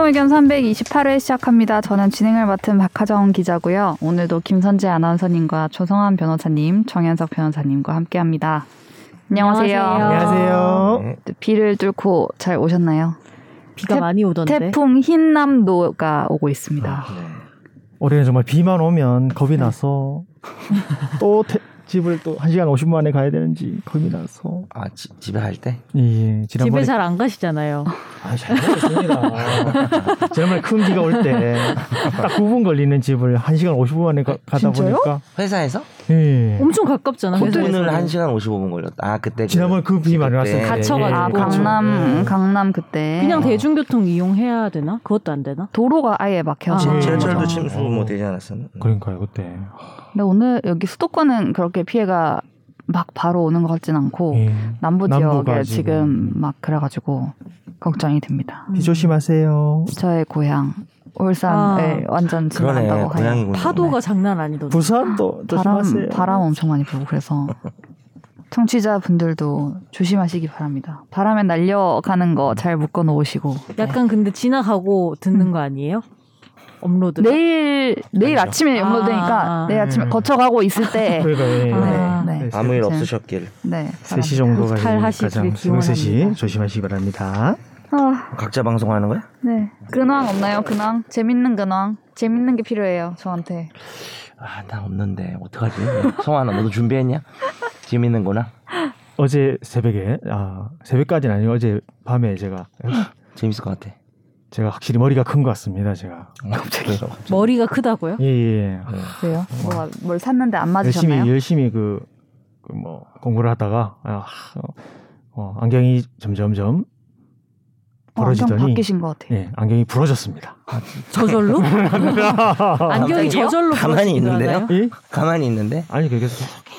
최종 의견 328회 시작합니다. 저는 진행을 맡은 박하정 기자고요. 오늘도 김선재 아나운서님과 조성한 변호사님, 정현석 변호사님과 함께합니다. 안녕하세요. 안녕하세요. 비를 뚫고 잘 오셨나요? 비가 태- 많이 오던데. 태풍 흰남노가 오고 있습니다. 올해는 정말 비만 오면 겁이 나서 또 태- 집을 또 1시간 50분 만에 가야 되는지 겁이 나서 아 지- 집에 갈 때? 예, 집에 지난번에 잘 안 가시잖아요. 아, 잘 모르겠습니다. 지난번에 큰 비가 올 때 딱 9분 걸리는 집을 1시간 50분 만에 가, 다 진짜요? 보니까 회사에서? 예. 엄청 가깝잖아. 오늘 회사에서. 1시간 55분 걸렸다. 아 그때 지난번 그 비 많이 왔을 때 갇혀 가지고. 아, 그렇죠. 강남, 강남 그때. 그냥 대중교통 이용해야 되나? 그것도 안 되나? 도로가 아예 막혀서. 아, 지하철도 맞아. 침수 뭐 되지 않았어? 그러니까요 그때 근데 오늘 여기 수도권은 그렇게 피해가 막 바로 오는 것 같진 않고 예. 남부 지역에 지금 막 그래가지고 걱정이 됩니다. 비 조심하세요. 저의 고향 울산을 완전 그러네 지나간다고 해요. 고양이군. 파도가 장난 아니던데. 부산도 조심하세요. 바람 바람 엄청 많이 불고 그래서 청취자분들도 조심하시기 바랍니다. 바람에 날려가는 거 잘 묶어 놓으시고 약간 근데 지나가고 듣는 거 아니에요? 업로드. 내일 내일 아침에 아, 업로드니까 아. 내일 아침에 음. 거쳐가고 있을 때 그러니까 예. 아. 네, 네. 아무 일 네. 없으셨길. 네. 3시 정도가 가장 새벽 3시 기원합니다. 조심하시기 바랍니다. 아, 각자 방송하는 거야? 네. 근황 없나요? 근황? 재밌는 근황? 재밌는 게 필요해요, 저한테. 아 나 없는데 어떡하지? 성환아 너도 준비했냐? 재밌는구나. 어제 새벽에 아 새벽까지는 아니고 어제 밤에 제가 재밌을 것 같아. 제가 확실히 머리가 큰 것 같습니다. 제가 갑자기. 머리가 크다고요? 예, 예. 왜요? 뭐가 뭘 샀는데 안 열심히 맞으셨나요? 열심히 그뭐 공부를 하다가 아, 어, 어, 안경이 점점점 어, 부러지더니 바뀌신 것 같아요. 예, 안경이 부러졌습니다. 저절로? 안경이? 저절로 가만히 있는데요? 예? 가만히 있는데 아니 그게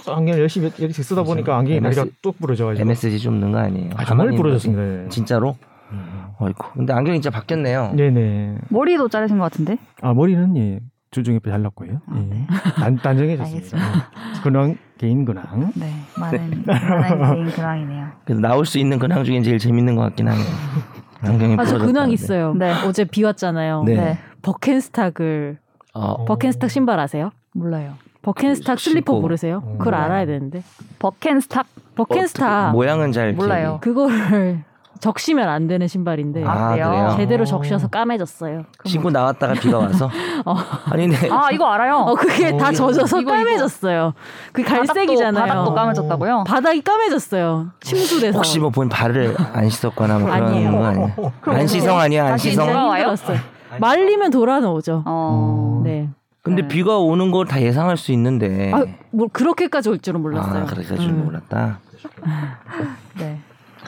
안경을 열심히 이렇게 쓰다 보니까 안경이 MS 다리가 뚝 부러져가지고 MSG 좀 넣은 거 아니에요? 아, 정말 가만히 부러졌습니다. 예. 거지? 진짜로? 음. 어이구. 근데 안경이 진짜 바뀌었네요. 네네. 머리도 자르신 것 같은데? 아 머리는 예 주중에 잘랐고요. 아, 예. 네. 단, 단정해졌습니다. 예. 근황 개인 근황. 네, 많은 많은 개인 근황이네요. 그래서 나올 수 있는 근황 중엔 제일 재밌는 것 같긴 하네요. 안경이 아, 저 부러졌다는데. 근황 있어요. 네. 어제 비 왔잖아요. 네. 네, 버켄스탁을 어, 버켄스탁 신발 아세요? 몰라요. 버켄스탁 슬리퍼 신고. 모르세요? 음. 그걸. 알아야 되는데. 버켄스탁? 버켄스탁 모양은 잘 몰라요. 그거를 적시면 안 되는 신발인데 아, 아, 그래요? 제대로 적셔서 까매졌어요. 기억이- 신고 나왔다가 비가 와서. 어. 아니 근데 아, 이거 알아요. 어 그게 다 어, 젖어서 이거. 까매졌어요. 그 갈색이잖아요. 바닥도, 바닥도 까매졌다고요? 바닥이 까매졌어요. 침수돼서. 혹시 뭐 본 발을 안 씻었거나 뭐 그런 아니에요. 거 아니야? 안 씻성 아니야 안 다시 씻성? 돌아와- 돌아와요? 힘들었어요. 말리면 돌아 나오죠. 어, 네. 근데 네. 비가 오는 걸 다 예상할 수 있는데. 아, 뭐 그렇게까지 올 줄은 몰랐어요. 아, 그렇게 줄 음, 몰랐다. 네.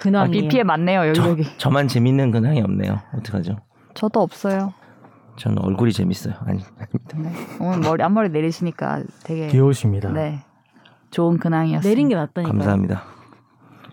근황이. 비 피해 많네요, 저, 여기저기. 저만 재밌는 근황이 없네요. 어떡하죠? 저도 없어요. 저는 얼굴이 재밌어요. 아니, 네. 오늘 머리 앞머리 내리시니까 되게 귀여우십니다. 네 좋은 근황이었어요. 내린 게 낫다니까. 감사합니다.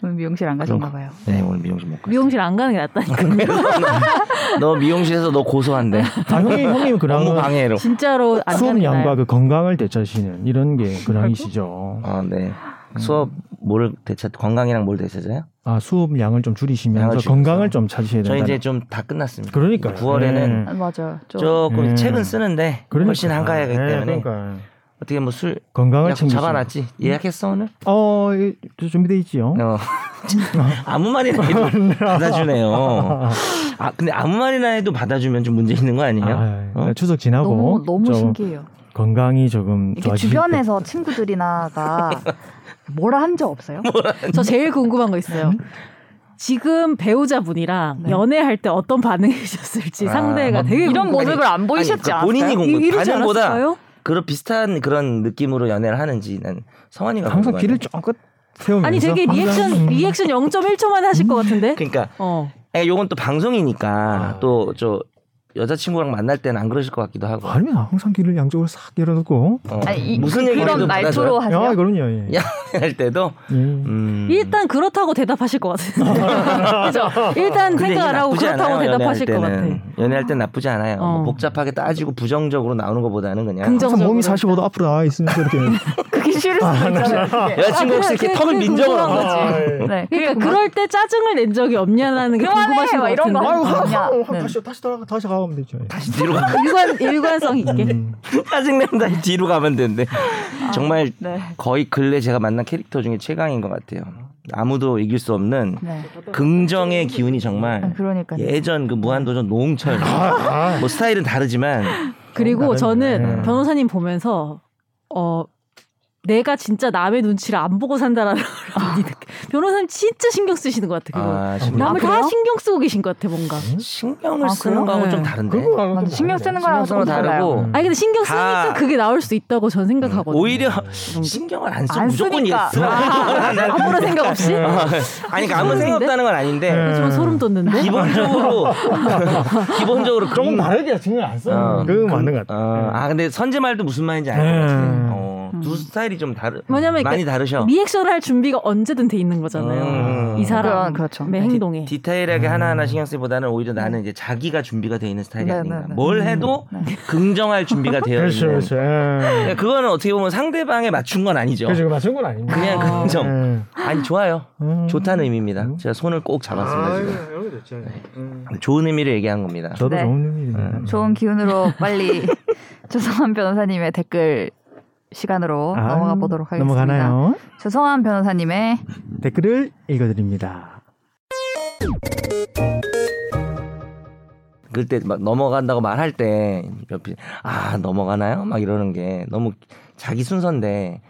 오늘 미용실 안 가셨나 봐요. 네, 오늘 미용실 못 가. 미용실 안 가는 게 낫다니까. 너 미용실에서 너 고소한데. 아, 형님 형님 근황은 방해로. 진짜로 수업 게 양과. 그 건강을 되찾으시는 이런 게 근황이시죠. 아, 네. 수업 뭘 대체 건강이랑 뭘 대체져요? 아 수업 양을 좀 줄이시면서. 건강을 좀 찾으셔야 저 된다. 이제 좀 다 끝났습니다. 그러니까요. 9월에는 아, 맞아요. 좀 조금 음. 책은 쓰는데 훨씬 한가하기 네, 때문에 그러니까. 어떻게 뭐 술 건강을. 잡아놨지? 예약했어 오늘? 어, 예, 저 준비돼 있지요. 어. 아무 말이나 해도 받아주네요. 아 근데 아무 말이나 해도 받아주면 좀 문제 있는 거 아니에요? 아, 어? 추석 지나고 너무 너무 좀 신기해요. 건강이 조금 이게 좋아지실 주변에서 친구들이나가 뭐라 한 적 없어요? 저 제일 궁금한 거 있어요. 지금 배우자분이랑 네. 연애할 때 어떤 반응이셨을지 아, 상대가 되게 이런 궁금해요. 모습을 안 보이셨지 그러니까 본인이 않았어요? 궁금- 이- 이러지 반응보다? 그런 비슷한 그런 느낌으로 연애를 하는지는 성환이가 항상. 귀를 쫑긋 세우면서 아니 되게 리액션 음, 리액션 0.1초 만에 하실 것 같은데. 그러니까 어. 아니, 요건 또 방송이니까 아. 또저 여자친구랑 만날 때는 안 그러실 것 같기도 하고. 아니면 항상 귀를 양쪽으로 싹 열어놓고 어. 아니, 이- 무슨 그런 해도 말투로 받아줘요? 하세요? 야 그럼요 예. 야, 할 때도 음. 음. 일단 그렇다고 대답하실 것 같아요. 그죠? 일단 근데 생각 안 하고 그렇다고 않아요, 대답하실 것 연애할 같아. 때는. 연애할 땐 나쁘지 않아요. 어. 뭐 복잡하게 따지고 부정적으로 나오는 것보다는 그냥 긍정- 항상 몸이 정적으로 45도 앞으로 나와 있으면서 이렇게 그게 싫을 수도 있잖아요. 여자친구 혹시 이렇게 턱을 민정을 궁금한 하고 거지. 아, 예. 네, 그러니까 그럴 때 짜증을 낸 적이 없냐라는 게 그만해, 궁금하신 것막 이런 거 같은데. 하고. 아, 아, 네. 다시 다시 돌아 다시 가면 되죠. 다시 뒤로 가. 일관 일관성 있게. 음. 짜증 낸다 뒤로 가면 되는데 정말 네. 거의 근래 제가 만난 캐릭터 중에 최강인 것 같아요. 아무도 이길 수 없는 네. 긍정의 기운이 정말 아, 그러니까요. 예전 그 무한도전 노홍철 아, 뭐 스타일은 다르지만 그리고 저는 네. 변호사님 보면서 어 내가 진짜 남의 눈치를 안 보고 산다라는 걸 많이 느껴. 변호사님 진짜 신경 쓰시는 것 같아. 그거. 아, 신경, 남을 아, 다? 신경 쓰고 계신 것 같아 뭔가. 신경을 아, 쓰는? 거하고 좀 네. 다른데 그거 말고 맞아, 좀 신경. 쓰는 거랑 신경 쓰는 거 좀. 다르고 아니 근데 신경 쓰니까 다- 그게 나올 수 있다고 전 생각하거든요. 오히려 정도? 신경을 안써안 무조건. 있어. 아, 아무런 생각 없이? 아니 그러니까 아무 생각 없다는 건 아닌데 네. 요즘은 소름 돋는데. 기본적으로 기본적으로 조금 긍- 다르게 신경 안 써. 어, 그거 맞는 것 같아. 어, 아 근데 선제 말도 무슨 말인지 알것 네. 같아. 음. 어, 두 스타일이 좀 다르 왜냐면 많이 이렇게 다르셔. 리액션을 할 준비가 언제든 돼 있는 거잖아요. 음. 이 사람 그건 그렇죠. 의 행동에. 디 테일하게 하나하나 신경 쓰기보다는 오히려 나는 이제 자기가 준비가 돼 있는 스타일이 네, 아닌가. 네, 네. 뭘 해도 긍정할 준비가 되어 그렇죠, 있는. 그렇죠. 예. 그러니까 그거는 어떻게 보면 상대방에 맞춘 건 아니죠. 그렇죠, 맞춘 건 아닙니다. 그냥 아. 긍정. 예. 아니 좋아요. 음. 좋다는 의미입니다. 제가 손을 꼭 잡았습니다 지금. 거 좋죠. 음. 좋은 의미를 얘기한 겁니다. 저도 네. 좋은 의미입니다. 좋은 기운으로 빨리 조성한 변호사님의 댓글 시간으로 아, 넘어가 보도록 하겠습니다. 넘어가나요? 조성한 변호사님의 댓글을 읽어드립니다. 그때 막 넘어간다고 말할 때 아 넘어가나요? 막 이러는 게 너무 자기 순서인데 그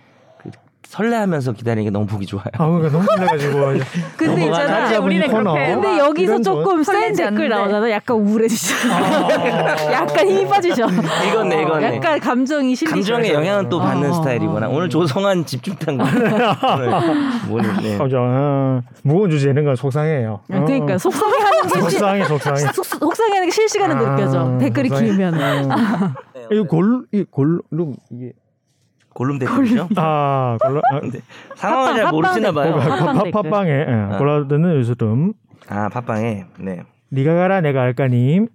설레하면서 기다리는 게 너무 보기 좋아요. 아, 그러니까 너무 틀려가지고. 근데? 있잖아. 이제 우리는. 그렇게 근데 막 여기서 조금 센 댓글. 나오잖아. 약간 우울해지죠. 아. 약간 힘이 빠지죠. 이거네, 이거네. 약간 감정이 실리죠. 감정의 영향은 또 받는 어, 스타일이구나. 어, 어. 오늘 조성한 집중탄 오늘 뭐는 네. 그죠. 어, 무거운 주제 이런 건 속상해요. 아, 그러니까 속상해하는 게 실- 속상해, 속상해. 속- 속상해하는 게 실시간으로 아, 느껴져. 댓글이 속상해. 길면. 이 골, 이 골룸 이게 골룸 댓글이죠. 아 골룸 아, 상황을 잘 팟빵 모르시나 봐요. 팟빵. 팟빵에 예, 골라드는 요즘 아 팟빵에 네. 니가 가라 내가 할까님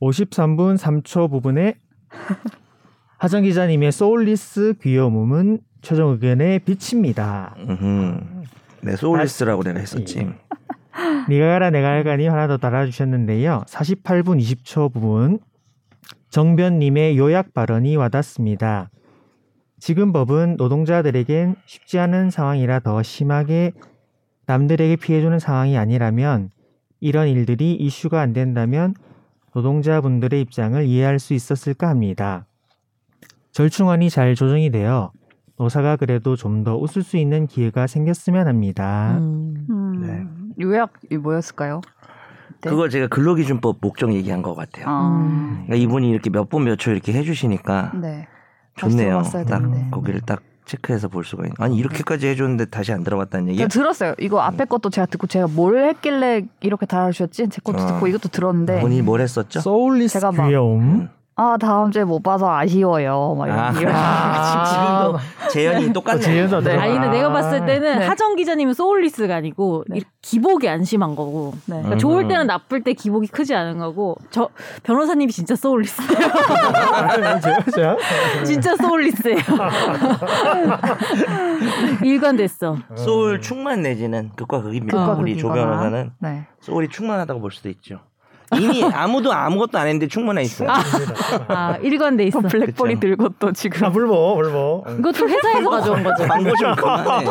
53분 3초 부분에 하정 기자님의 소울리스 귀여움은 최종 의견에 비칩니다. 음흠. 네 소울리스라고 내가 했었지. 니가 가라 내가 할까님 하나 더 달아주셨는데요. 48분 20초 부분 정변님의 요약 발언이 와닿습니다. 지금 법은 노동자들에겐 쉽지 않은 상황이라 더 심하게 남들에게 피해주는 상황이 아니라면 이런 일들이 이슈가 안 된다면 노동자분들의 입장을 이해할 수 있었을까 합니다. 절충안이 잘 조정이 되어 노사가 그래도 좀 더 웃을 수 있는 기회가 생겼으면 합니다. 음. 음, 요약이 뭐였을까요? 네. 그걸 제가 근로기준법 목적 얘기한 것 같아요. 아, 그러니까 이분이 이렇게 몇 분 몇 초 이렇게 해주시니까 네. 좋네요. 들어봤어야 딱 되는데. 거기를 딱 체크해서 볼 수가 있는. 아니 이렇게까지 해줬는데 다시 안 들어갔다는 얘기야? 제가 들었어요. 이거 앞에 것도 제가 듣고 제가 뭘 했길래 이렇게 달아주셨지? 제 것도 어. 듣고 이것도 들었는데 본인이 뭘 했었죠? soulless 제가 막- 귀여움. 아 다음 주에 못 봐서 아쉬워요. 막 이런 아, 이런 지금도 재현이 똑같네. 재현도 네. 아니 근데 내가 봤을 때는 네. 하정 기자님은 soulless가 아니고 네. 이 기복이 안 심한 거고 네. 그러니까 음. 좋을 때는 나쁠 때 기복이 크지 않은 거고 저 변호사님이 진짜 소울리스예요. 제가 진짜 soulless예요. 일관됐어. 소울 충만 내지는 극과 극입니다. 극과 우리 조 극이거나. 변호사는 네. soul이 충만하다고 볼 수도 있죠. 이미 아무도 아무것도 안 했는데 충분해 있어요. 아 일관돼 있어. 블랙볼이 그쵸. 들고 또 지금 아, 불보, 불보. 이것도 회사에서 가져온 거죠. 광고 좀 그만해.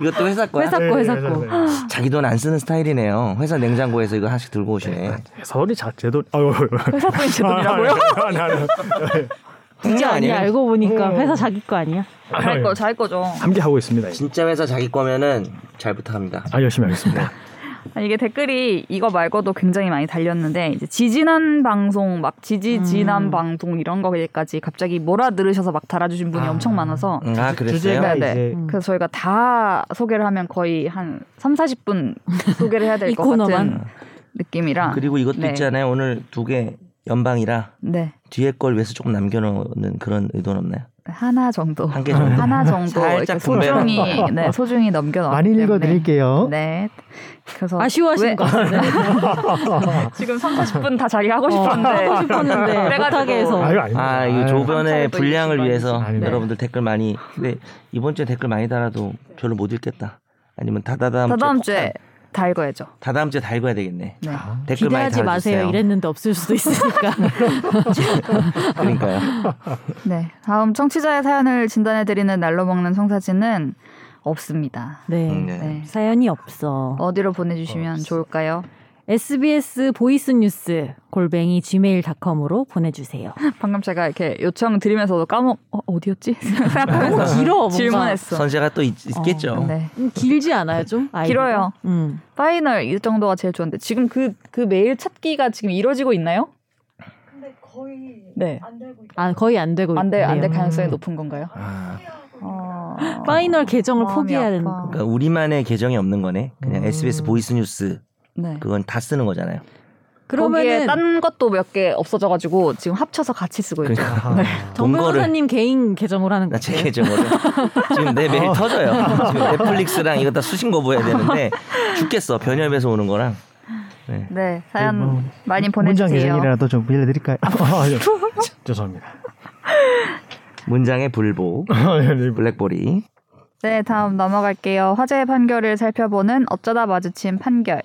이것도 회사 거야? 회사 거 회사 거. 자기 돈 안 쓰는 스타일이네요. 회사 냉장고에서 이거 하나씩 들고 오시네. 서울이 자체도 아유 회사 분이 제 돈이라고요? 아니, 아니, 아니. 진짜 아니야. 알고 보니까 어. 회사 자기 거 아니야. 잘 거, 잘 거죠. 함께 하고 있습니다. 진짜 회사 자기 거면은 잘 부탁합니다. 아 열심히 하겠습니다. 아, 이게 댓글이 이거 말고도 굉장히 많이 달렸는데 이제 지지난 방송 막 지지 지난 음. 방송 이런 거까지 갑자기 몰아 들으셔서 막 달아주신 분이 아. 엄청 많아서 음, 아 그랬어요? 주제가 네, 이제 음. 그래서 저희가 다 소개를 하면 거의 한 3, 40분 소개를 해야 될 이 것. 같은 느낌이라 그리고 이것도 네. 있잖아요. 오늘 두 개 연방이라 네. 뒤에 걸 위해서 조금 남겨놓는 그런 의도는 없나요? 하나 정도. 한 개 정도. 하나 정도 살짝 소중히 네, 소중히 넘겨 놨기 많이. 읽어드릴게요. 네. 그래서 아쉬워하시는 왜- 것 같은데. 지금 3, 40분 다 자기가 하고 싶었는데 하고 싶었는데 못하게 해서. 아유. 아, 이. 조변의 분량을 위해서 거 아닙니다. 여러분들 댓글 많이. 근데 이번 주에 댓글 많이 달아도 별로 못 읽겠다. 아니면 다다다음, 다다음 주에 주에. 다 읽어야죠. 다 다음 주에 다 읽어야 되겠네. 네. 아, 댓글 기대하지 마세요. 달아주세요. 이랬는데 없을 수도 있으니까. 그러니까요. 네. 다음 청취자의 사연을 진단해 드리는 날로 먹는 성사진은 없습니다. 네. 음, 네. 네. 사연이 없어. 어디로 보내 주시면 좋을까요? SBS voice news 골뱅이 gmail.com으로 보내주세요. 방금 제가 이렇게 요청 드리면서도 까먹 어, 어디였지? 너무 생각하면서 길어. 뭔가. 질문했어. 선재가 또 있, 겠죠 네. 음, 길지 않아요, 좀? 아이디가? 길어요. 음. 파이널 이 정도가 제일 좋은데 지금 그그 메일 찾기가 지금 이루어지고 있나요? 근데 거의 네. 안 되고 있다. 아, 거의 안 되고 안될안될 있네요. 가능성이 높은 건가요? 아, 어... 파이널 계정을 포기해야 아파. 그러니까 우리만의 계정이 없는 거네. 그냥 음. SBS 보이스 뉴스 네. 그건 다 쓰는 거잖아요. 그러면은 딴 것도 몇 개 없어져 가지고 지금 합쳐서 같이 쓰고 있죠. 그러니까 아, 정돈 거를- 변호사님 개인 계정으로 하는 나제 거예요. 계정으로 지금 내 메일 어. 터져요. 지금 넷플릭스랑 이거 다 수신 거부해야 되는데 죽겠어. 변협에서 오는 거랑. 네. 네, 사연 뭐, 많이 문장 보내주세요. 계정이라도 좀 빌려드릴까요? 아, 아니요. 죄송합니다. 문장의 불복, 블랙볼이. 네, 다음 넘어갈게요. 화제의 판결을 살펴보는 어쩌다 마주친 판결.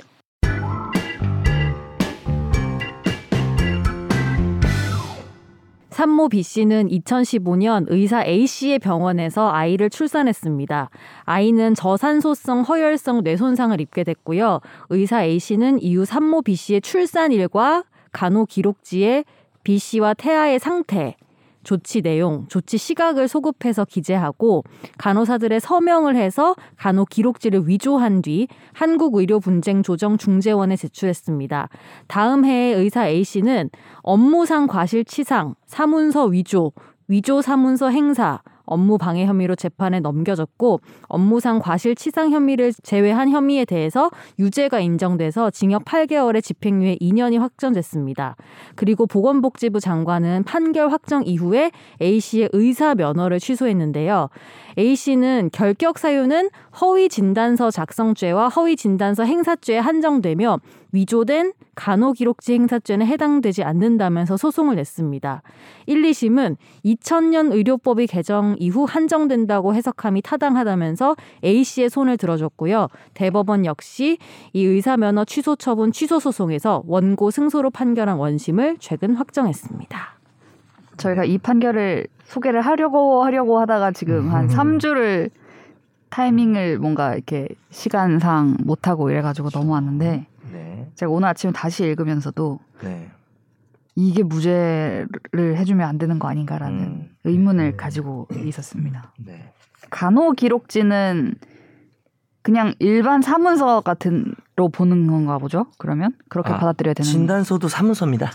산모 B 씨는 2015년 의사 A 씨의 병원에서 아이를 출산했습니다. 아이는 저산소성 허혈성 뇌손상을 입게 됐고요. 의사 A 씨는 이후 산모 B 씨의 출산일과 간호 기록지에 B 씨와 태아의 상태, 조치 내용, 조치 시각을 소급해서 기재하고 간호사들의 서명을 해서 간호 기록지를 위조한 뒤 한국의료분쟁조정중재원에 제출했습니다. 다음 해에 의사 A 씨는 업무상 과실치상, 사문서 위조, 위조 사문서 행사, 업무 방해 혐의로 재판에 넘겨졌고 업무상 과실치상 혐의를 제외한 혐의에 대해서 유죄가 인정돼서 징역 8개월의 집행유예 2년이 확정됐습니다. 그리고 보건복지부 장관은 판결 확정 이후에 A 씨의 의사 면허를 취소했는데요. A 씨는 결격 사유는 허위 진단서 작성죄와 허위 진단서 행사죄에 한정되며 위조된 간호기록지 행사죄는 해당되지 않는다면서 소송을 냈습니다. 1, 2심은 2000년 의료법이 개정 이후 한정된다고 해석함이 타당하다면서 A 씨의 손을 들어줬고요. 대법원 역시 이 의사 면허 취소 처분 취소 소송에서 원고 승소로 판결한 원심을 최근 확정했습니다. 저희가 이 판결을 소개를 하려고 하려고 하다가 지금 한 음. 3주를 타이밍을 뭔가 이렇게 시간상 못하고 이래가지고 넘어왔는데 네. 제가 오늘 아침에 다시 읽으면서도 네. 이게 무죄를 해주면 안 되는 거 아닌가라는 음. 의문을 가지고 있었습니다. 네. 간호 기록지는 그냥 일반 사문서 같은로 보는 건가 보죠? 그러면 그렇게 아, 받아들여야 되는 진단서도 사문서입니다.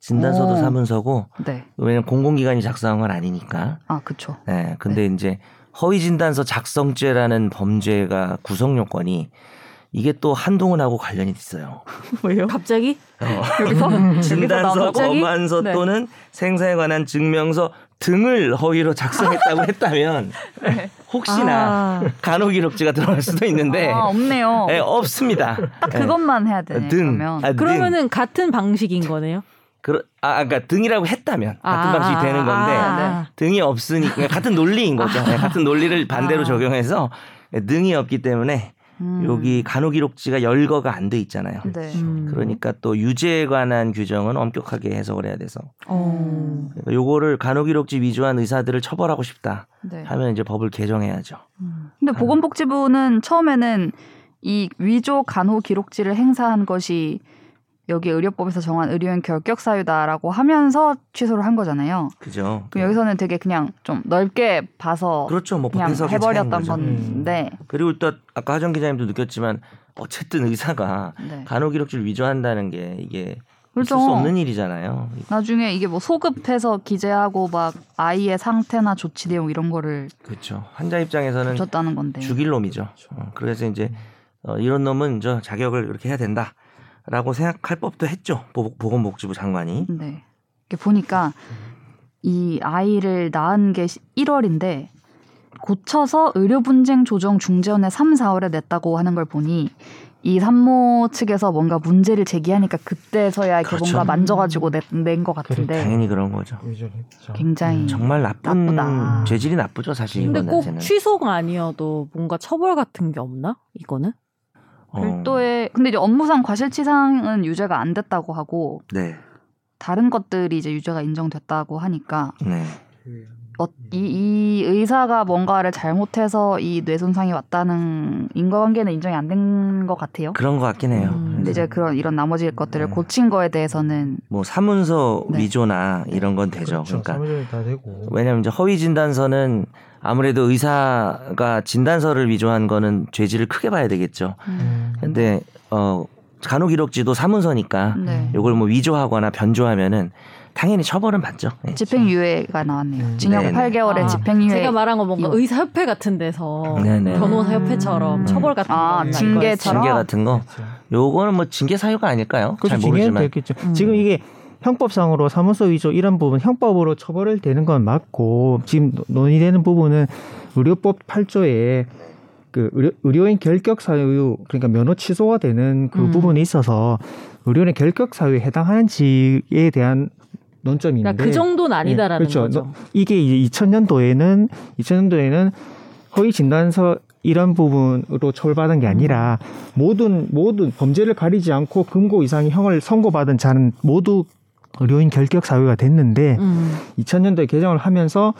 진단서도 오. 사문서고 네. 왜냐면 공공기관이 작성한 건 아니니까. 아, 그쵸. 네. 근데 이제 허위 진단서 작성죄라는 범죄가 구성 요건이 이게 또 한동훈하고 관련이 있어요. 왜요? 갑자기 어. 여기서? 진단서? 검안서 네. 또는 생사에 관한 증명서 등을 허위로 작성했다고 했다면 혹시나 아. 간호 기록지가 들어갈 수도 있는데 아, 없네요. 네, 없습니다. 딱 그것만 해야 되네. 등, 그러면. 아, 등. 그러면은 같은 방식인 거네요. 그러, 아, 그러니까 등이라고 했다면 같은 아, 방식이 되는 건데 아, 등이 없으니까 같은 논리인 거죠. 네, 같은 논리를 반대로 아. 적용해서 등이 없기 때문에 음. 여기 간호기록지가 열거가 안 돼 있잖아요. 네. 음. 그러니까 또 유죄에 관한 규정은 엄격하게 해석을 해야 돼서 어. 그러니까 요거를 간호기록지 위조한 의사들을 처벌하고 싶다 네. 하면 이제 법을 개정해야죠. 음. 근데 보건복지부는 처음에는 이 위조 간호 기록지를 행사한 것이 여기 의료법에서 정한 의료인 결격 사유다라고 하면서 취소를 한 거잖아요. 그죠? 그럼 여기서는 되게 그냥 좀 넓게 봐서 그렇죠. 뭐 그냥 해버렸던. 건데 그리고 또 아까 하정 기자님도 느꼈지만 어쨌든 의사가 네. 간호기록지를 위조한다는 게 이게 그렇죠. 있을 수 없는 일이잖아요. 나중에 이게 뭐 소급해서 기재하고 막 아이의 상태나 조치 내용 이런 거를 그렇죠. 환자 입장에서는. 죽일 놈이죠. 어, 그래서 이제 어, 이런 놈은 저 자격을 이렇게 해야 된다. 라고 생각할 법도 했죠. 보- 보건복지부 장관이. 네. 이렇게 보니까 이 아이를 낳은 게 1월인데 고쳐서 의료 분쟁 조정 중재원에 3, 4월에 냈다고 하는 걸 보니 이 산모 측에서 뭔가 문제를 제기하니까 그때서야 이렇게 그렇죠. 뭔가 만져가지고 낸 것 같은데 당연히 그런 거죠. 굉장히 정말 나쁜 나쁘다. 죄질이 나쁘죠 사실 근데 꼭 자체는. 취소가 아니어도 뭔가 처벌 같은 게 없나? 이거는? 어, 별도의 근데 이제 업무상 과실치상은 유죄가 안 됐다고 하고 네, 다른 것들이 이제 유죄가 인정됐다고 하니까 네. 어, 이, 이 의사가 뭔가를 잘못해서 이 뇌손상이 왔다는 인과관계는 인정이 안 된 것 같아요. 그런 것 같긴 해요. 음. 근데 이제 그런 이런 나머지 것들을 네. 고친 거에 대해서는 뭐 사문서 네. 위조나 이런 건 되죠. 그렇죠. 그러니까 사무장이 다 되고. 왜냐하면 이제 허위 진단서는 아무래도 의사가 진단서를 위조한 거는 죄질을 크게 봐야 되겠죠. 음. 근데 어 간호기록지도 사문서니까 네. 요걸 뭐 위조하거나 변조하면은 당연히 처벌은 받죠. 네. 집행유예가 나왔네요. 음. 징역 네네. 8개월에 아, 집행유예. 제가 말한 건 뭔가. 의사협회 같은 데서 네네. 변호사 협회처럼 음. 처벌 같은 아, 거 징계처럼? 징계 같은 거. 요거는 뭐 징계 사유가 아닐까요? 그렇죠. 잘 모르지만. 음. 지금 이게 형법상으로 사무소 위조 이런 부분 형법으로 처벌을 되는 건 맞고 지금 노- 논의되는 부분은 의료법 8조에 그 의료, 의료인 결격 사유 그러니까 면허 취소가 되는 그 음. 부분에 있어서 의료인 결격 사유에 해당하는지에 대한 논점이 있는데 그러니까 그 정도는 아니다라는 네, 그렇죠. 거죠. 이게 이제 2000년도에는 2000년도에는 허위 진단서 이런 부분으로 처벌받은 게 아니라 모든 모든 범죄를 가리지 않고 금고 이상의 형을 선고받은 자는 모두 의료인 결격 사유가 됐는데 음. 2000년도에 개정을 하면서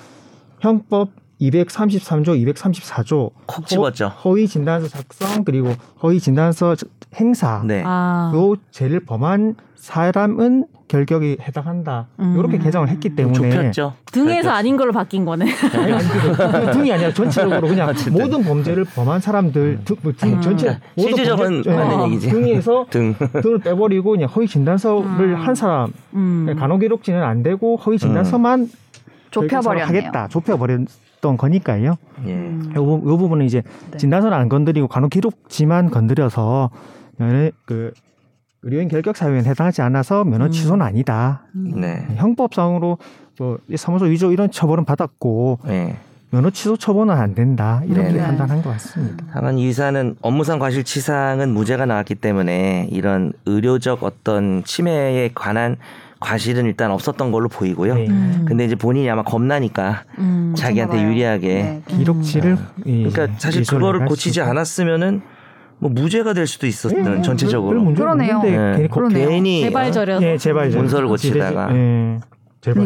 형법 233조, 234조 콕 집었죠. 허위 진단서 작성 그리고 허위 진단서 행사 네. 아. 요 죄를 범한 사람은 결격이 해당한다. 음. 이렇게 개정을 했기 때문에 좁혔죠. 등에서 아닌 걸로 바뀐 거네. 아니, 아니, 그 등이 아니라 전체적으로 그냥 어쨌든. 모든 범죄를 범한 사람들 등, 뭐등 음. 전체 실질적인 범죄- 맞는 어, 얘기지. 등에서 등. 등을 빼버리고 그냥 허위 진단서를 음. 한 사람 음. 간호기록지는 안 되고 허위 진단서만 좁혀버렸네요. 하겠다. 좁혀버 렸던 거니까요. 예. 음. 요, 부- 요 부분은 이제 네. 진단서는 안 건드리고 간호기록지만 건드려서 면허- 그 의료인 결격 사유에 해당하지 않아서 면허 음. 취소는 아니다. 네. 형법상으로 뭐이 사무소 위조 이런 처벌은 받았고 네. 면허 취소 처분은 안 된다 이렇게 네네. 판단한 것 같습니다. 다만 이 의사는 업무상 과실치상은 무죄가 나왔기 때문에 이런 의료적 어떤 침해에 관한 과실은 일단 없었던 걸로 보이고요. 네. 음. 근데 이제 본인이 아마 겁나니까 음. 자기한테. 유리하게 네. 기록지를 예, 그러니까 사실 그거를. 고치지 않았으면은 뭐 무죄가 될 수도 있었던 예, 별 전체적으로 문제 그러네요. 네. 괜히. 괜히 제발 저려서. 예, 제발 문서를 고치다가. 예,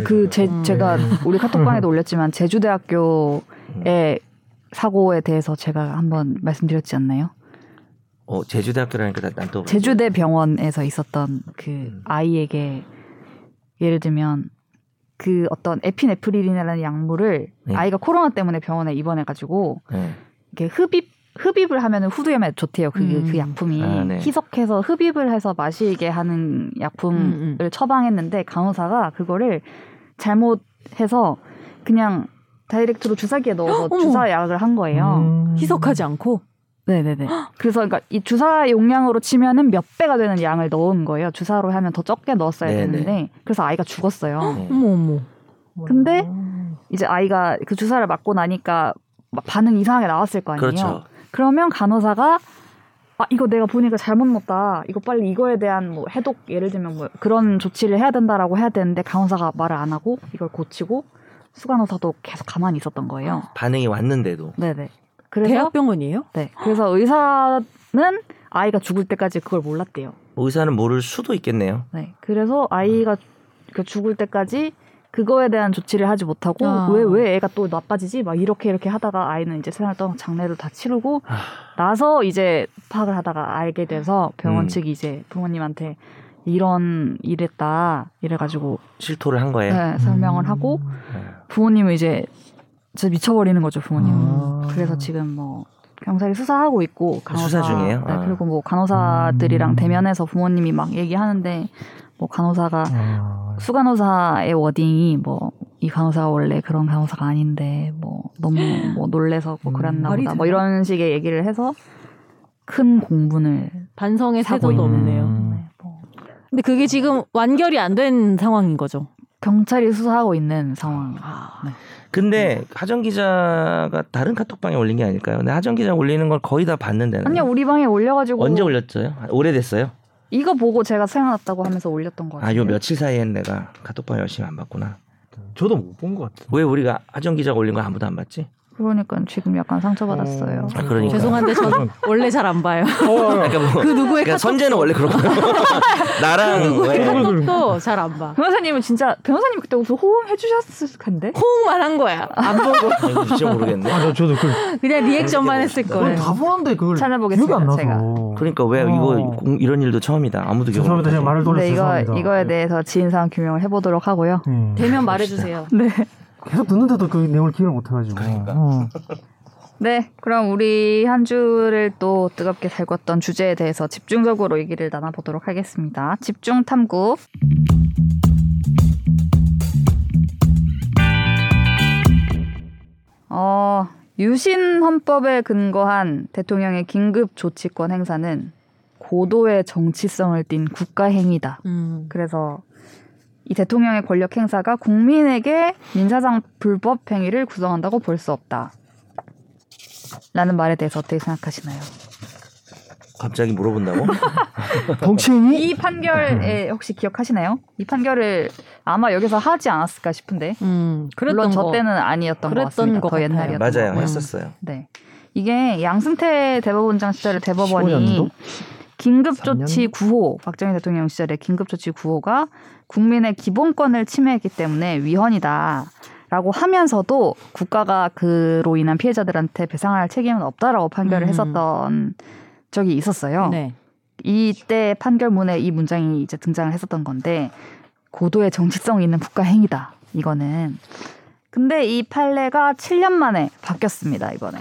그 제, 음. 제가 우리 카톡방에도 올렸지만 제주대학교의 사고에 대해서 제가 한번 말씀드렸지 않나요? 어, 제주대학교라니까 난또 제주대 병원에서 있었던 그 음. 아이에게 예를 들면 그 어떤 에피네프릴이라는 약물을 네. 아이가 코로나 때문에 병원에 입원해가지고 네. 이렇게 흡입 흡입을 하면은 후두염에 좋대요. 그, 음. 그 약품이 아, 네. 희석해서 흡입을 해서 마시게 하는 약품을 음, 음. 처방했는데 간호사가 그거를 잘못해서 그냥 다이렉트로 주사기에 넣어서 어머. 주사 약을 한 거예요. 음. 희석하지 않고. 네네네. 그래서 그러니까 이 주사 용량으로 치면은 몇 배가 되는 양을 넣은 거예요. 주사로 하면 더 적게 넣었어야 네네. 되는데 그래서 아이가 죽었어요. 네. 어머 어머. 근데 이제 아이가 그 주사를 맞고 나니까 막 반응 이상하게 나왔을 거 아니에요. 그렇죠. 그러면 간호사가 아 이거 내가 보니까 잘못 넣었다. 이거 빨리 이거에 대한 뭐 해독 예를 들면 뭐 그런 조치를 해야 된다라고 해야 되는데 간호사가 말을 안 하고 이걸 고치고 수간호사도 계속 가만히 있었던 거예요. 반응이 왔는데도 네네. 그래서 대학병원이에요? 네 그래서 의사는 아이가 죽을 때까지 그걸 몰랐대요. 의사는 모를 수도 있겠네요. 네 그래서 아이가 그 죽을 때까지 그거에 대한 조치를 하지 못하고 아. 왜왜 애가 또 나빠지지 막 이렇게 이렇게 하다가 아이는 이제 생활 떠나 장례를 다 치르고 아. 나서 이제 파악을 하다가 알게 돼서 병원 음. 측이 이제 부모님한테 이런 이랬다 이래가지고 실토를 한 거예요. 네, 설명을 하고 네. 부모님은 이제 진짜 미쳐버리는 거죠 부모님은 아. 그래서 지금 뭐 경찰이 수사하고 있고 간호사 수사 중이에요? 네, 아. 그리고 뭐 간호사들이랑 음. 대면해서 부모님이 막 얘기하는데 뭐 간호사가 아, 수간호사의 워딩이 뭐 이 간호사가 원래 그런 간호사가 아닌데 뭐 너무 뭐 놀래서 뭐 음. 그랬나 말이 보다 뭐? 이런 식의 얘기를 해서 큰 공분을 반성의 사고 태도도 있는. 없네요. 음. 네. 근데 그게 지금 완결이 안 된 상황인 거죠. 경찰이 수사하고 있는 상황. 아, 근데 하정 기자가 다른 카톡방에 올린 게 아닐까요? 근데 하정 기자 올리는 걸 거의 다 봤는데. 아니요 우리 방에 올려가지고 언제 올렸어요? 오래됐어요? 이거 보고 제가 생각났다고 하면서 올렸던 거 같아요. 아, 요 며칠 사이엔 내가 카톡방 열심히 안 봤구나. 저도 못 본 것 같아요. 왜 우리가 하정 기자가 올린 거 아무도 안 봤지? 그러니까 지금 약간 상처받았어요. 아, 그러니까. 죄송한데 저는 원래 잘 안 봐요. 그러니까 뭐 그 누구의 그러니까 선재는 원래 그렇고요. 나랑 누구의 왜 카톡도 잘 안 봐. 변호사님은 진짜 변호사님 그때 무슨 호응해 주셨을 텐데. 호응만 한 거야. 안 보고 아이고, 진짜 모르겠네. 아, 저, 저도 그, 그냥 리액션만 했을 거예요. 다 보는데 그걸 찾아보겠습니다, 기억이 안 나서. 제가. 그러니까 왜 어. 이거 공- 이런 일도 처음이다. 아무도 기억 못 죄송합니다. 제가. 말을 돌려서 네 이거 죄송합니다. 이거에 대해서 지인상 규명을 해보도록 하고요. 음. 대면 말해주세요. 네. 계속 듣는데도 그 내용을 기억을 못 해가지고. 그러니까. 어. 네, 그럼 우리 한 주를 또 뜨겁게 달궜던 주제에 대해서 집중적으로 얘기를 나눠보도록 하겠습니다. 집중 탐구. 어, 유신 헌법에 근거한 대통령의 긴급 조치권 행사는 고도의 정치성을 띈 국가 행위다. 음. 그래서 이 대통령의 권력 행사가 국민에게 민사상 불법 행위를 구성한다고 볼 수 없다. 라는 말에 대해서 어떻게 생각하시나요? 갑자기 물어본다고? 정치인이 이 판결에 혹시 기억하시나요? 이 판결을 아마 여기서 하지 않았을까 싶은데 음. 그랬던 물론 저 거. 때는 아니었던 것 같습니다. 것더 같아요. 옛날이었던 맞아요. 했었어요. 네. 이게 양승태 대법원장 시절에 대법원이 15년도? 긴급조치 9호 박정희 대통령 시절에 긴급조치 9호가 국민의 기본권을 침해했기 때문에 위헌이다 라고 하면서도 국가가 그로 인한 피해자들한테 배상할 책임은 없다라고 판결을 음. 했었던 적이 있었어요. 네. 이때 판결문에 이 문장이 이제 등장을 했었던 건데 고도의 정치성 있는 국가 행위다. 이거는. 근데 이 판례가 7년 만에 바뀌었습니다. 이번에.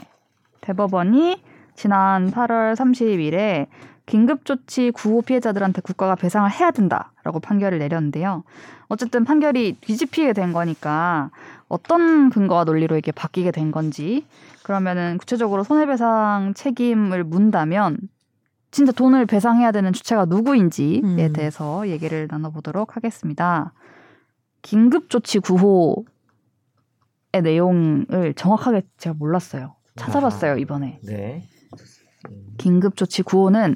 대법원이 지난 8월 30일에 긴급조치 9호 피해자들한테 국가가 배상을 해야 된다라고 판결을 내렸는데요. 어쨌든 판결이 뒤집히게 된 거니까 어떤 근거와 논리로 이게 바뀌게 된 건지 그러면은 구체적으로 손해배상 책임을 문다면 진짜 돈을 배상해야 되는 주체가 누구인지에 음. 대해서 얘기를 나눠보도록 하겠습니다. 긴급조치 9호의 내용을 정확하게 제가 몰랐어요. 찾아봤어요 이번에. 네. 긴급조치 9호는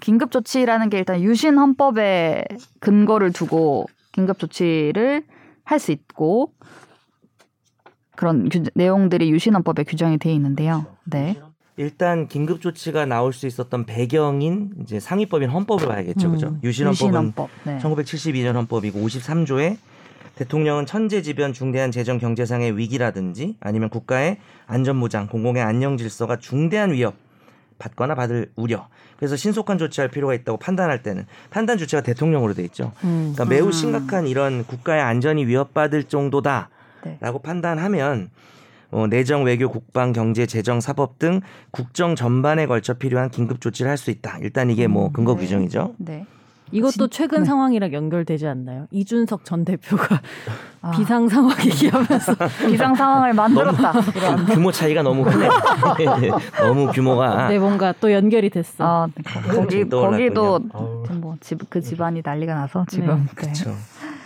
긴급조치라는 게 일단 유신 헌법에 근거를 두고 긴급조치를 할 수 있고 그런 규- 내용들이 유신 헌법에 규정이 돼 있는데요. 네. 일단 긴급 조치가 나올 수 있었던 배경인 이제 상위법인 헌법을 봐야겠죠. 음. 그죠? 유신 헌법은 헌법. 네. 1972년 헌법이고 53조에 대통령은 천재지변 중대한 재정 경제상의 위기라든지 아니면 국가의 안전무장, 공공의 안녕 질서가 중대한 위협 받거나 받을 우려. 그래서 신속한 조치할 필요가 있다고 판단할 때는 판단 주체가 대통령으로 돼 있죠. 음. 그러니까 매우 음. 심각한 이런 국가의 안전이 위협받을 정도다라고 네. 판단하면 어, 내정, 외교, 국방, 경제, 재정, 사법 등 국정 전반에 걸쳐 필요한 긴급 조치를 할 수 있다. 일단 이게 뭐 음, 근거 네. 규정이죠. 네. 이것도 진- 최근 네. 상황이랑 연결되지 않나요? 이준석 전 대표가 아, 비상 상황 얘기하면서 비상 상황을 만들었다. 규모 차이가 너무 크네. 너무 규모가 네 뭔가 또 연결이 됐어. 아, 네. 거기 떠올랐군요. 거기도 아우. 뭐집 그 집안이 난리가 나서 지금. 네. 그렇죠.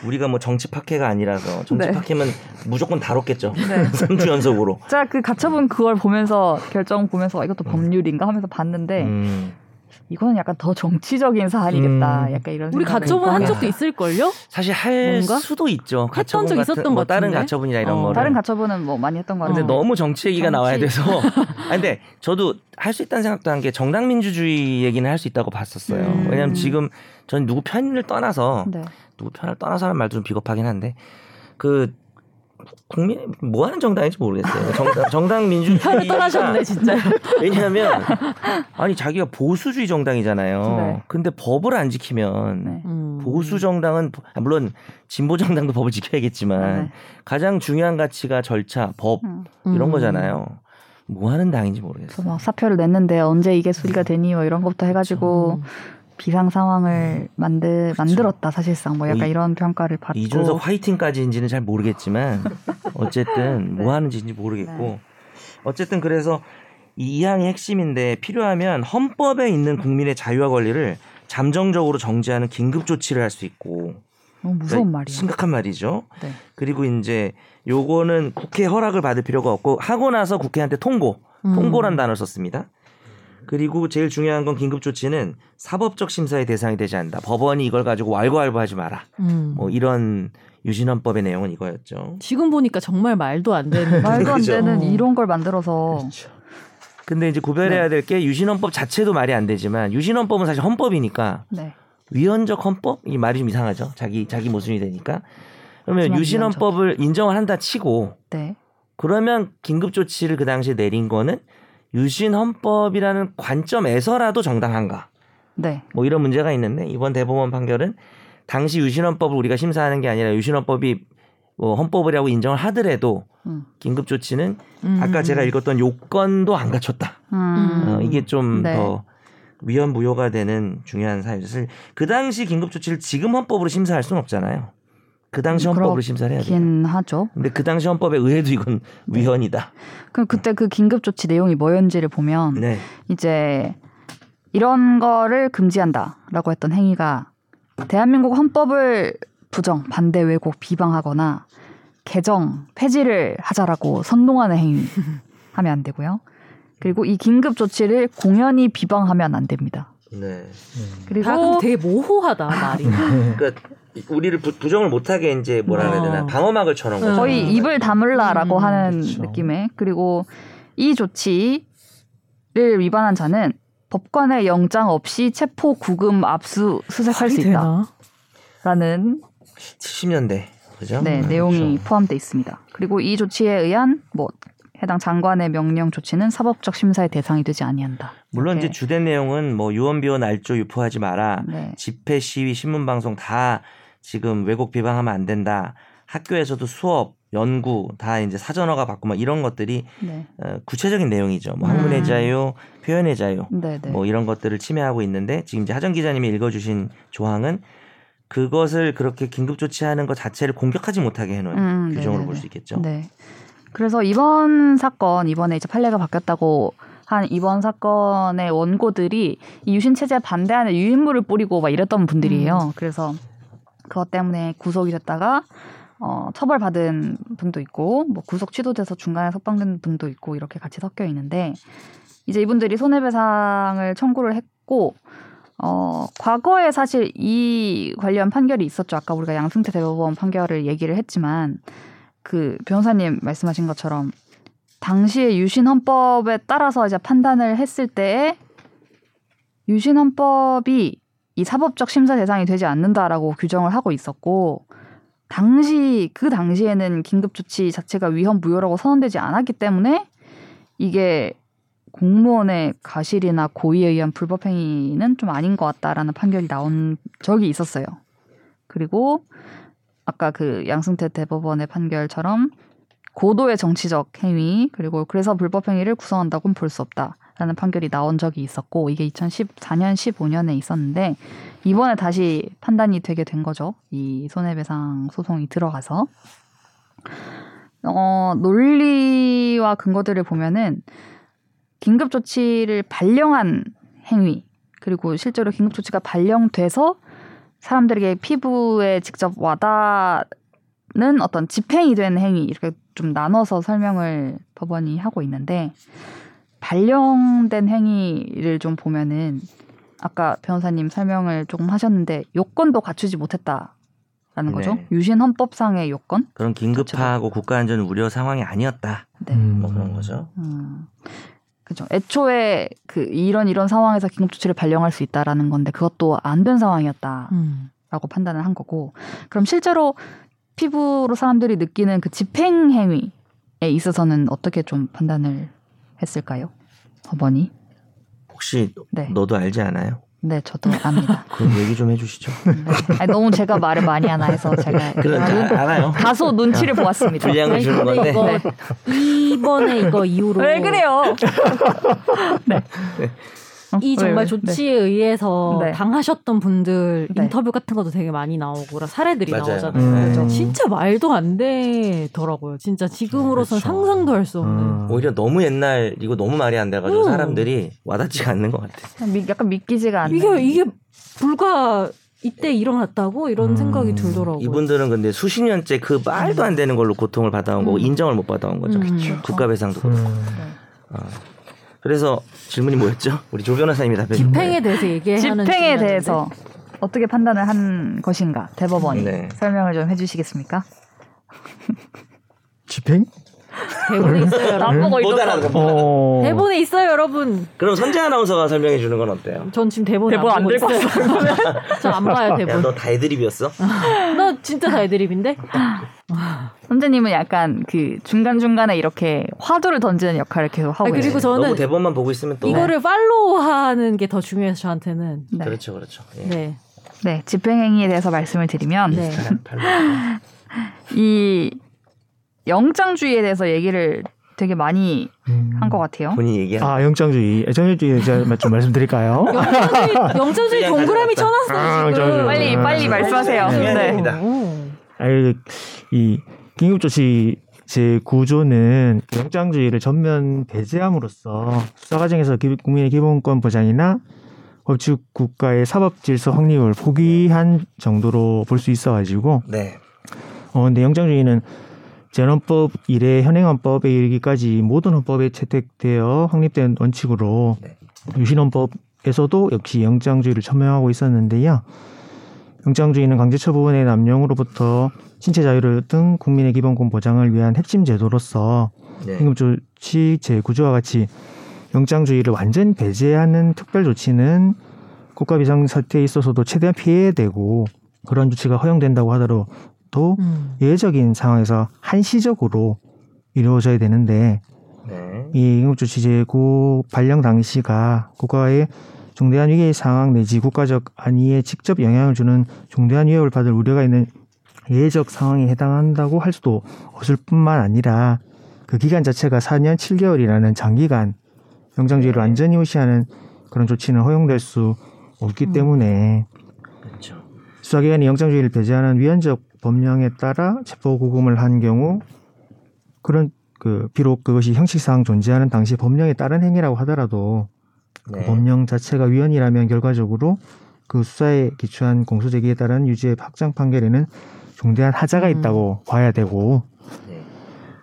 우리가 뭐 정치 파케가 아니라서 정치 네. 파케면 무조건 다뤘겠죠. 네. 3주 연속으로. 제가 그 가처분 그걸 보면서 결정 보면서 아, 이것도 법률인가 하면서 봤는데 음, 이거는 약간 더 정치적인 사안이겠다. 음. 약간 이런 우리 가처분 한 적도 있을 걸요? 사실 할 뭔가? 수도 있죠. 가처분 적 같은 있었던 뭐 것 다른 같은데? 가처분이나 이런 어. 거를. 다른 가처분은 뭐 많이 했던 거 근데 같은데 너무 정치 얘기가 정치. 나와야 돼서. 아 근데 저도 할 수 있다는 생각도 한 게 정당 민주주의 얘기는 할 수 있다고 봤었어요. 음. 왜냐하면 지금 전 누구 편을 떠나서 네. 누구 편을 떠나서 하는 말도 좀 비겁하긴 한데 그 국민 뭐 하는 정당인지 모르겠어요. 정당, 정당 민주주의 편을 떠나셨네 진짜. 왜냐하면 아니 자기가 보수주의 정당이잖아요. 네. 근데 법을 안 지키면 네. 음. 보수 정당은 아, 물론 진보 정당도 법을 지켜야겠지만 네. 가장 중요한 가치가 절차, 법 음. 이런 음. 거잖아요. 뭐 하는 당인지 모르겠어요. 막 사표를 냈는데 언제 이게 수리가 되니 뭐 이런 것부터 해가지고 음. 비상 상황을 만들 만들었다 사실상 뭐 약간 뭐 이- 이런 평가를 받고 이준석 화이팅까지인지는 잘 모르겠지만 어쨌든 뭐 하는지인지 모르겠고 네. 어쨌든 그래서 이 이항이 핵심인데 필요하면 헌법에 있는 국민의 자유와 권리를 잠정적으로 정지하는 긴급 조치를 할 수 있고 너무 무서운 그러니까 말이야. 심각한 말이죠. 네. 그리고 이제 요거는 국회 허락을 받을 필요가 없고 하고 나서 국회한테 통고, 음. 통고란 단어를 썼습니다. 그리고 제일 중요한 건 긴급 조치는 사법적 심사의 대상이 되지 않는다. 법원이 이걸 가지고 왈가왈부하지 마라. 음. 뭐 이런 유신헌법의 내용은 이거였죠. 지금 보니까 정말 말도 안 되는 말도 안 그죠. 되는 어. 이런 걸 만들어서 근데 이제 구별해야 될 게 유신헌법 자체도 말이 안 되지만 유신헌법은 사실 헌법이니까 네. 위헌적 헌법 이 말이 좀 이상하죠. 자기 자기 모순이 되니까. 그러면 유신헌법을 인정을 한다 치고 네. 그러면 긴급 조치를 그 당시에 내린 거는 유신 헌법이라는 관점에서라도 정당한가? 네. 뭐 이런 문제가 있는데 이번 대법원 판결은 당시 유신 헌법을 우리가 심사하는 게 아니라 유신 헌법이 뭐 헌법이라고 인정을 하더라도 음. 긴급 조치는 음. 아까 제가 읽었던 요건도 안 갖췄다. 음. 어, 이게 좀 네. 더 위헌 무효가 되는 중요한 사유를 그 당시 긴급 조치를 지금 헌법으로 심사할 수는 없잖아요. 그 당시 헌법으로 심사를 해야 돼요. 하죠. 근데 그 당시 헌법에 의해도 이건 네. 위헌이다. 그럼 그때 그 긴급 조치 내용이 뭐였는지를 보면 네. 이제 이런 거를 금지한다라고 했던 행위가 대한민국 헌법을 부정, 반대, 왜곡, 비방하거나 개정, 폐지를 하자라고 선동하는 행위 하면 안 되고요. 그리고 이 긴급 조치를 공연히 비방하면 안 됩니다. 네. 그리고 다 근데 되게 모호하다 말이. 그러니까 우리를 부, 부정을 못하게 이제 뭐라 그래야 되나 어. 방어막을 쳐놓은 거죠. 거의 입을 다물라라고 음, 하는 그쵸. 느낌의 그리고 이 조치를 위반한 자는 법관의 영장 없이 체포 구금 압수 수색할 수 되나? 있다 라는 70년대 그죠? 네, 음, 내용이 그렇죠. 포함돼 있습니다. 그리고 이 조치에 의한 뭐 해당 장관의 명령 조치는 사법적 심사의 대상이 되지 아니한다. 물론 이제. 주된 내용은 뭐 유언비어 날조 유포하지 마라. 네. 집회 시위 신문 방송 다 지금 왜곡 비방하면 안 된다. 학교에서도 수업 연구 다 이제 사전어가 받고 막 이런 것들이 네. 어, 구체적인 내용이죠. 뭐 음. 학문의 자유, 표현의 자유, 네, 네. 뭐 이런 것들을 침해하고 있는데 지금 이제 하정 기자님이 읽어주신 조항은 그것을 그렇게 긴급 조치하는 것 자체를 공격하지 못하게 해놓은 음, 규정으로 네네네. 볼수 있겠죠. 네. 그래서 이번 사건 이번에 이제 판례가 바뀌었다고 한 이번 사건의 원고들이 이 유신 체제에 반대하는 유인물을 뿌리고 막 이랬던 분들이에요. 그래서 그것 때문에 구속이 됐다가 어, 처벌받은 분도 있고 뭐 구속 취소돼서 중간에 석방된 분도 있고 이렇게 같이 섞여 있는데 이제 이분들이 손해배상을 청구를 했고 어, 과거에 사실 이 관련 판결이 있었죠. 아까 우리가 양승태 대법원 판결을 얘기를 했지만 그 변호사님 말씀하신 것처럼 당시의 유신 헌법에 따라서 이제 판단을 했을 때에 유신 헌법이 이 사법적 심사 대상이 되지 않는다라고 규정을 하고 있었고 당시 그 당시에는 긴급 조치 자체가 위헌 무효라고 선언되지 않았기 때문에 이게 공무원의 가실이나 고의에 의한 불법 행위는 좀 아닌 것 같다라는 판결이 나온 적이 있었어요. 그리고 아까 그 양승태 대법원의 판결처럼 고도의 정치적 행위 그리고 그래서 불법 행위를 구성한다고는 볼 수 없다라는 판결이 나온 적이 있었고 이게 2014년 15년에 있었는데 이번에 다시 판단이 되게 된 거죠. 이 손해배상 소송이 들어가서 어, 논리와 근거들을 보면은 긴급 조치를 발령한 행위 그리고 실제로 긴급 조치가 발령돼서 사람들에게 피부에 직접 와닿는 어떤 집행이 된 행위 이렇게 좀 나눠서 설명을 법원이 하고 있는데 발령된 행위를 좀 보면은 아까 변호사님 설명을 조금 하셨는데 요건도 갖추지 못했다 라는 거죠. 네. 유신 헌법상의 요건. 그런 긴급하고 국가 안전 우려 상황이 아니었다. 네. 음. 뭐 그런 거죠. 음. 그죠. 애초에 그 이런 이런 상황에서 긴급 조치를 발령할 수 있다라는 건데 그것도 안 된 상황이었다라고 음. 판단을 한 거고. 그럼 실제로 피부로 사람들이 느끼는 그 집행 행위에 있어서는 어떻게 좀 판단을 했을까요? 법원이? 혹시 네. 너도 알지 않아요? 네, 저도 압니다. 그 얘기 좀 해주시죠. 네. 아니, 너무 제가 말을 많이 하나 해서 제가 알아요. 다소 눈치를 보았습니다. 분량을 주는 건데. 이거 이번에 이거 이후로 왜 그래요? 네. 이 어, 정말 왜, 왜? 조치에 의해서 네. 당하셨던 분들 네. 인터뷰 같은 것도 되게 많이 나오고 사례들이 맞아요. 나오잖아요. 음. 그렇죠. 진짜 말도 안 되더라고요. 진짜 지금으로선 그렇죠. 상상도 할 수 없는. 음. 오히려 너무 옛날 이거 너무 말이 안 돼가지고 음. 사람들이 와닿지가 않는 것 같아. 미- 약간 믿기지가 않는. 이게 이게 불과 이때 일어났다고 이런 음. 생각이 들더라고요. 이분들은 근데 수십 년째 그 말도 안 되는 걸로 고통을 받아온 거고 음. 인정을 못 받아온 거죠. 음. 국가 배상도 그렇고. 음. 네. 그래서 질문이 뭐였죠? 우리 조 변호사님이 답해 주세요. 집행에 대해서 얘기하는 집행에. 대해서 어떻게 판단을 한 것인가 대법원이 네. 설명을 좀 해주시겠습니까? 집행? 대본에 있어요, 여러분. 나보고 못 알아듣는 거. 어. 대본에 있어요, 여러분. 그럼 선재 아나운서가 설명해 주는 건 어때요? 전 지금 대본 대본 안안 보고 있어요. 저안 봐요, 야, 대본. 너 다이드립이었어? 나 진짜 다 애드립인데. 선재님은 약간 그 중간 중간에 이렇게 화두를 던지는 역할을 계속 하고 아, 그리고 계세요. 저는 너무 대본만 보고 있으면 또 이거를 팔로우하는 게 더 중요해서 저한테는. 네. 그렇죠, 그렇죠. 예. 네. 네, 집행행위에 대해서 말씀을 드리면 네. 이 영장주의에 대해서 얘기를 되게 많이 음. 한것 같아요. 본인 얘기한. 아 영장주의, 정일주의 제가 좀 말씀드릴까요? 영장주의, 영장주의 그냥 동그라미. 아, 쳐놨어요, 지금. 영장주의. 빨리 아, 빨리 네. 말씀하세요. 네. 네. 아니, 이 긴급조치 제 구조는 영장주의를 전면 배제함으로써 수사 과정에서 기- 국민의 기본권 보장이나 법치 국가의 사법 질서 확립을 포기한 정도로 볼 수 있어가지고 네. 어 근데 영장주의는 재헌법 이래 현행 헌법에 이르기까지 모든 헌법에 채택되어 확립된 원칙으로 네. 유신헌법에서도 역시 영장주의를 천명하고 있었는데요. 영장주의는 강제처분의 남용으로부터 신체 자유 등 국민의 기본권 보장을 위한 핵심 제도로서 네. 긴급조치 제구조와 같이 영장주의를 완전 배제하는 특별조치는 국가 비상 사태에 있어서도 최대한 피해야 되고 그런 조치가 허용된다고 하더라도 음. 예외적인 상황에서 한시적으로 이루어져야 되는데 네. 이 긴급조치 제고 발령 당시가 국가의 중대한 위기 상황 내지 국가적 안위에 직접 영향을 주는 중대한 위협을 받을 우려가 있는 예외적 상황에 해당한다고 할 수도 없을 뿐만 아니라 그 기간 자체가 4년 7개월이라는 장기간 영장주의를 완전히 무시하는 그런 조치는 허용될 수 없기 음. 때문에 그렇죠. 수사기관이 영장주의를 배제하는 위헌적 법령에 따라 체포 구금을 한 경우 그런 그 비록 그것이 형식상 존재하는 당시 법령에 따른 행위라고 하더라도 그 네. 법령 자체가 위헌이라면 결과적으로 그 수사에 기초한 공소제기에 따른 유죄의 확정 판결에는 중대한 하자가 음. 있다고 봐야 되고 네.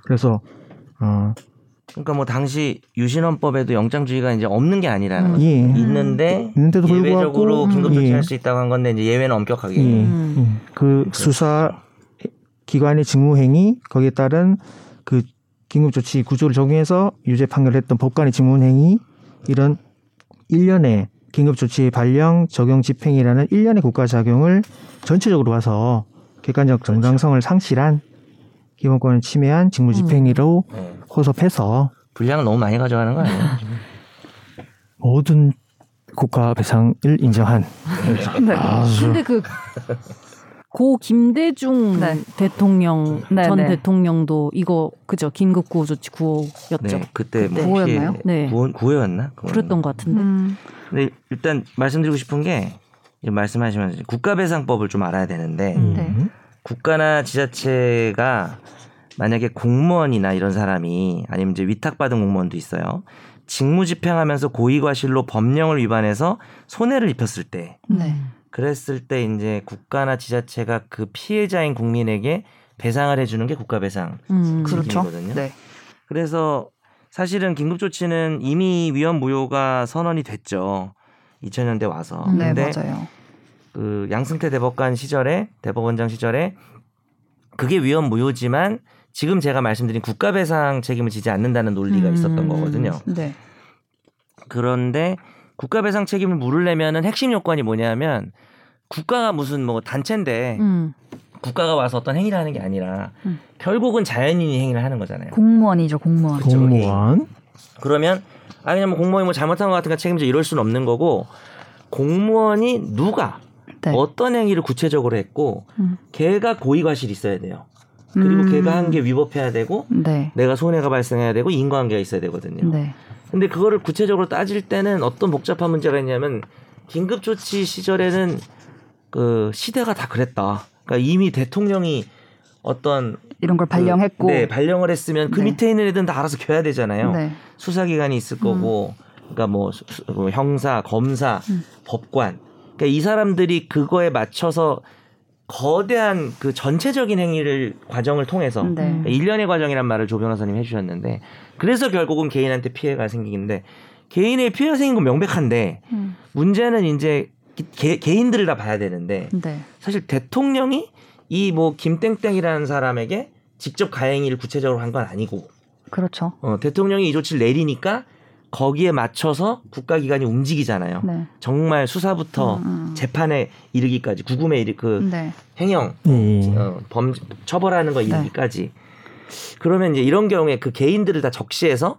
그래서 어 그러니까 뭐 당시 유신헌법에도 영장주의가 이제 없는 게 아니라는 음. 거죠. 예. 있는데 있는데도 예외적으로 불구하고 긴급조치할 예. 수 있다고 한 건데 이제 예외는 엄격하게. 예. 음. 음. 그 수사 기관의 직무행위 거기에 따른 그 긴급조치 구조를 적용해서 유죄 판결했던 법관의 직무행위 이런 일련의 긴급조치 발령 적용 집행이라는 일련의 국가 작용을 전체적으로 봐서 객관적 정당성을 상실한 기본권을 침해한 직무집행위로 네. 호섭해서 분량을 너무 많이 가져가는 거 아니에요? 모든 국가 배상을 인정한 네. 아주 근데 그 고 김대중 네. 대통령 네, 전 네. 대통령도 이거 그죠 긴급 구호 조치 구호였죠. 네. 그때 뭐 그때. 혹시 구호였나요? 네. 구호, 구호였나? 그거는. 그랬던 것 같은데. 음, 근데 일단 말씀드리고 싶은 게 지금 말씀하시면서 국가배상법을 좀 알아야 되는데 음. 네. 국가나 지자체가 만약에 공무원이나 이런 사람이 아니면 이제 위탁받은 공무원도 있어요. 직무 집행하면서 고의과실로 법령을 위반해서 손해를 입혔을 때 네. 그랬을 때 이제 국가나 지자체가 그 피해자인 국민에게 배상을 해주는 게 국가배상. 음. 그렇죠. 네. 그래서 사실은 긴급조치는 이미 위헌 무효가 선언이 됐죠. 2000년대 와서. 네, 근데 맞아요. 그 양승태 대법관 시절에 대법원장 시절에 그게 위헌 무효지만 지금 제가 말씀드린 국가배상 책임을 지지 않는다는 논리가 음. 있었던 거거든요. 네. 그런데 국가배상 책임을 물으려면은 핵심 요건이 뭐냐면 국가가 무슨 뭐 단체인데 음. 국가가 와서 어떤 행위를 하는 게 아니라 음. 결국은 자연인이 행위를 하는 거잖아요. 공무원이죠, 공무원. 공무원 그러면 아니 그냥 뭐 공무원이 뭐 잘못한 것 같으니까 책임져 이럴 수는 없는 거고 공무원이 누가 네. 어떤 행위를 구체적으로 했고 음. 걔가 고의과실이 있어야 돼요. 그리고 음. 걔가 한 게 위법해야 되고 네. 내가 손해가 발생해야 되고 인과관계가 있어야 되거든요. 네. 근데 그거를 구체적으로 따질 때는 어떤 복잡한 문제가 있냐면 긴급 조치 시절에는 그 시대가 다 그랬다. 그러니까 이미 대통령이 어떤 이런 걸 그, 발령했고. 네, 발령을 했으면 그 네. 밑에 있는 애들은 다 알아서 겨야 되잖아요. 네. 수사기관이 있을 거고, 그러니까 뭐, 뭐 형사, 검사, 음. 법관. 그러니까 이 사람들이 그거에 맞춰서 거대한 그 전체적인 행위를 과정을 통해서 네. 그러니까 일련의 과정이란 말을 조 변호사님 해주셨는데 그래서 결국은 개인한테 피해가 생기는데 개인의 피해가 생긴 건 명백한데 음. 문제는 이제 개, 개인들을 다 봐야 되는데 네. 사실 대통령이 이 뭐 김땡땡이라는 사람에게 직접 가행위를 구체적으로 한 건 아니고 그렇죠. 어, 대통령이 이 조치를 내리니까 거기에 맞춰서 국가기관이 움직이잖아요. 네. 정말 수사부터 음, 음. 재판에 이르기까지 구금에 이르 그 네. 행형 예. 어, 범 처벌하는 거 이르기까지 그러면 이제 이런 경우에 그 개인들을 다 적시해서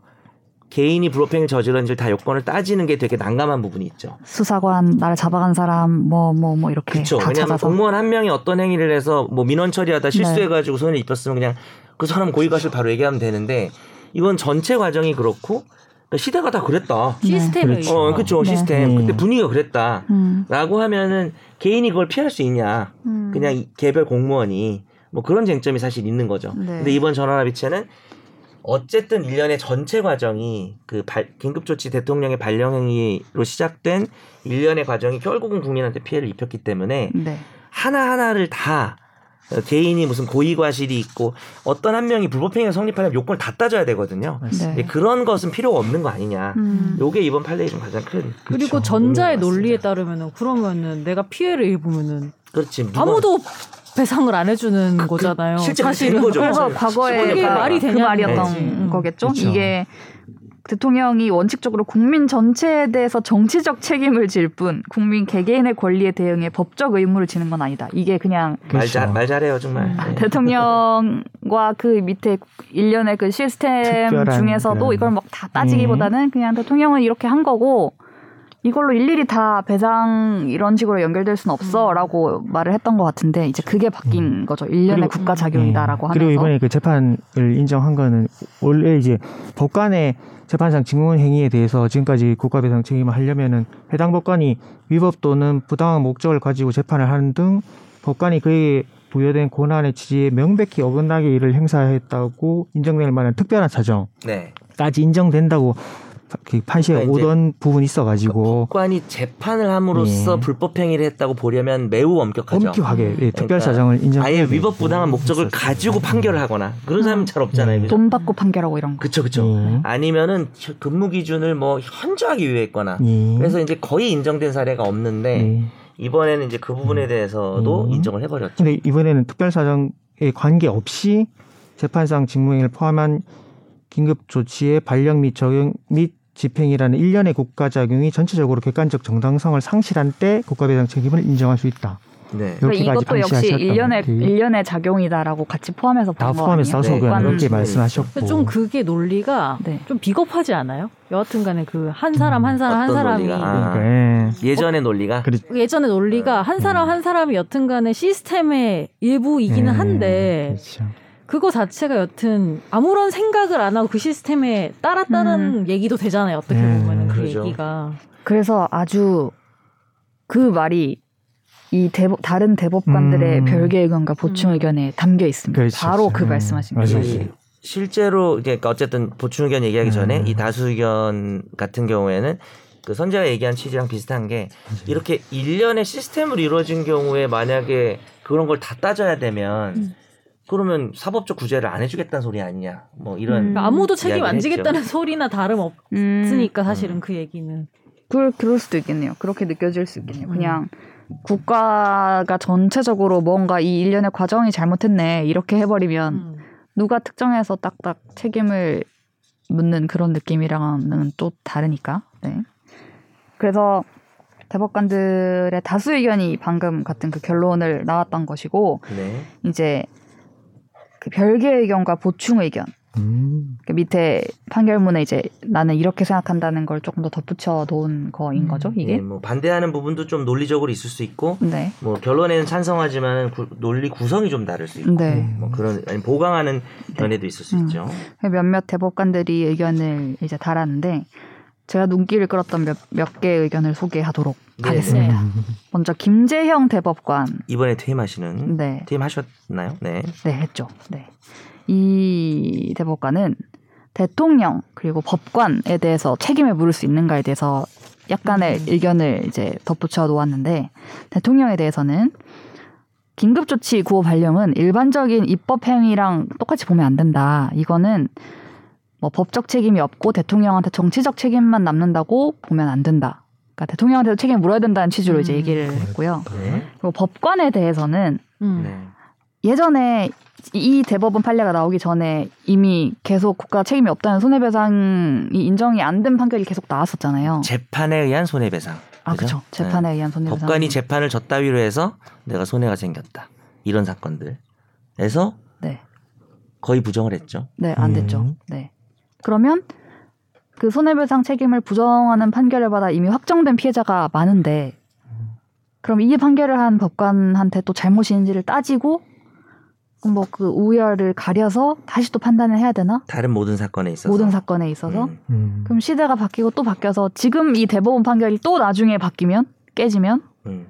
개인이 불법행위를 저지른지를 다 요건을 따지는 게 되게 난감한 부분이 있죠. 수사관 나를 잡아간 사람 뭐뭐 뭐 이렇게 그렇죠. 다 왜냐하면 찾아서 공무원 한 명이 어떤 행위를 해서 뭐 민원 처리하다 실수해가지고 손해를 입혔으면 그냥 그 사람 고의과실 바로 얘기하면 되는데 이건 전체 과정이 그렇고 시대가 다 그랬다. 시스템이 그렇죠. 어, 그렇죠. 네. 시스템. 음. 그때 분위기가 그랬다. 음. 라고 하면은 개인이 그걸 피할 수 있냐. 음. 그냥 이 개별 공무원이 뭐 그런 쟁점이 사실 있는 거죠. 네. 근데 이번 전원합의체는 어쨌든 일련의 전체 과정이 그 발- 긴급조치 대통령의 발령행위로 시작된 일련의 과정이 결국은 국민한테 피해를 입혔기 때문에 네. 하나하나를 다 어, 개인이 무슨 고의과실이 있고 어떤 한 명이 불법행위가 성립하려면 요건을 다 따져야 되거든요. 네. 그런 것은 필요가 없는 거 아니냐. 음. 요게 이번 판례의 좀 가장 큰 그리고 그렇죠. 전자의. 논리에 따르면은 그러면은 내가 피해를 입으면은 그렇지. 아무도 배상을 안 해주는 그- 그 거잖아요. 실제 그렇게 사실은 된 거죠. 그래서 과거에 그게 가- 말이 그 되냐는 말이었던. 음. 거겠죠. 그렇죠. 이게 대통령이 원칙적으로 국민 전체에 대해서 정치적 책임을 질 뿐 국민 개개인의 권리에 대응해 법적 의무를 지는 건 아니다. 이게 그냥 말, 그렇죠. 잘, 말 잘해요 정말. 음. 네. 대통령과 그 밑에 일련의 그 시스템 중에서도 그런- 이걸 막 다 따지기보다는 그냥 대통령은 이렇게 한 거고 이걸로 일일이 다 배상 이런 식으로 연결될 수는 없어라고 말을 했던 것 같은데 이제 그게 바뀐 거죠. 일련의 국가 작용이다라고 예. 하면서 그리고 이번에 그 재판을 인정한 거는 원래 이제 법관의 재판상 직무원 행위에 대해서 지금까지 국가배상 책임을 하려면은 해당 법관이 위법 또는 부당한 목적을 가지고 재판을 하는 등 법관이 그에 부여된 권한의 취지에 명백히 어긋나게 이를 행사했다고 인정될 만한 특별한 사정까지 네. 인정된다고 그 판시에 그러니까 오던 부분이 있어가지고 법관이 재판을 함으로써 예. 불법 행위를 했다고 보려면 매우 엄격하죠. 엄격하게 예, 특별 그러니까 사정을 인정. 아예 위법 부당한 목적을 가지고 판결을 하거나 그런 사람은 잘 없잖아요. 음. 그죠? 돈 받고 판결하고 이런 거. 그쵸 그쵸. 예. 아니면은 근무 기준을 뭐 현저하게 유예했거나 예. 그래서 이제 거의 인정된 사례가 없는데 예. 이번에는 이제 그 부분에 대해서도 음. 인정을 해버렸죠. 근데 이번에는 특별사정에 관계없이 재판상 직무행위를 포함한 긴급 조치의 발령 및 적용 및 집행이라는 일련의 국가작용이 전체적으로 객관적 정당성을 상실한 때 국가배상 책임을 인정할 수 있다. 네. 그러니까 이것도 역시 일련의. 일련의 작용이다라고 같이 포함해서 다 포함해서? 써서 그냥 네. 이렇게 관- 말씀하셨고 좀 그게 논리가 네. 좀 비겁하지 않아요? 여하튼간에 그 한 사람 한 사람 한 사람이 논리가? 예. 예전의 논리가 예전의 논리가 한 사람 음. 한 사람이 여튼간에 시스템의 일부이기는 예, 한데 그렇죠. 그거 자체가 여튼 아무런 생각을 안 하고 그 시스템에 따랐다는 얘기도 되잖아요. 어떻게 음. 보면은 그 그러죠. 얘기가 그래서 아주 그 말이 이 대법, 다른 대법관들의 음. 별개 의견과 보충 음. 의견에 담겨 있습니다. 그렇죠. 바로 그 음. 말씀하신. 거예요. 이 실제로 이제 그러니까 어쨌든 보충 의견 얘기하기 전에 음. 이 다수 의견 같은 경우에는 그 선재가 얘기한 취지랑 비슷한 게 이렇게 일련의 시스템으로 이루어진 경우에 만약에 그런 걸 다 따져야 되면 음. 그러면 사법적 구제를 안 해주겠다는 소리 아니냐 뭐 이런 음. 아무도 책임 안. 지겠다는 소리나 다름 음, 없으니까 사실은 그 얘기는 그럴, 그럴 수도 있겠네요. 그렇게 느껴질 수 있겠네요. 음. 그냥 국가가 전체적으로 뭔가 이 일련의 과정이 잘못했네 이렇게 해버리면 음. 누가 특정해서 딱딱 책임을 묻는 그런 느낌이랑은 또 다르니까. 네. 그래서 대법관들의 다수 의견이 방금 같은 그 결론을 나왔던 것이고 네. 이제 그 별개 의견과 보충 의견 음. 그 밑에 판결문에 이제 나는 이렇게 생각한다는 걸 조금 더 덧붙여 놓은 거인 거죠, 이게. 예, 뭐 반대하는 부분도 좀 논리적으로 있을 수 있고 네. 뭐 결론에는 찬성하지만 구- 논리 구성이 좀 다를 수 있고 네. 뭐 그런 아니 보강하는 견해도 있을 수 음. 있죠. 몇몇 대법관들이 의견을 이제 달았는데 제가 눈길을 끌었던 몇, 몇 개의 의견을 소개하도록 네. 하겠습니다. 네. 먼저 김재형 대법관. 이번에 퇴임하시는 네. 퇴임하셨나요? 네. 네, 했죠. 네. 이 대법관은 대통령 그리고 법관에 대해서 책임을 물을 수 있는가에 대해서 약간의 음. 의견을 이제 덧붙여 놓았는데 대통령에 대해서는 긴급조치 구호 발령은 일반적인 입법 행위랑 똑같이 보면 안 된다. 이거는 뭐 법적 책임이 없고 대통령한테 정치적 책임만 남는다고 보면 안 된다. 그러니까 대통령한테도 책임을 물어야 된다는 취지로 이제 음. 얘기를 했고요. 네. 그리고 법관에 대해서는 음. 네. 예전에 이 대법원 판례가 나오기 전에 이미 계속 국가 책임이 없다는 손해배상이 인정이 안 된 판결이 계속 나왔었잖아요. 재판에 의한 손해배상. 아? 그렇죠. 재판에 네. 의한 손해배상. 법관이 재판을 졌다위로 해서 내가 손해가 생겼다. 이런 사건들에서 네, 거의 부정을 했죠. 네, 안 음. 됐죠. 네. 그러면 그 손해배상 책임을 부정하는 판결을 받아 이미 확정된 피해자가 많은데, 그럼 이 판결을 한 법관한테 또 잘못인지를 따지고 뭐 그 우열을 가려서 다시 또 판단을 해야 되나? 다른 모든 사건에 있어서 모든 사건에 있어서 음. 음. 그럼 시대가 바뀌고 또 바뀌어서 지금 이 대법원 판결이 또 나중에 바뀌면 깨지면 음.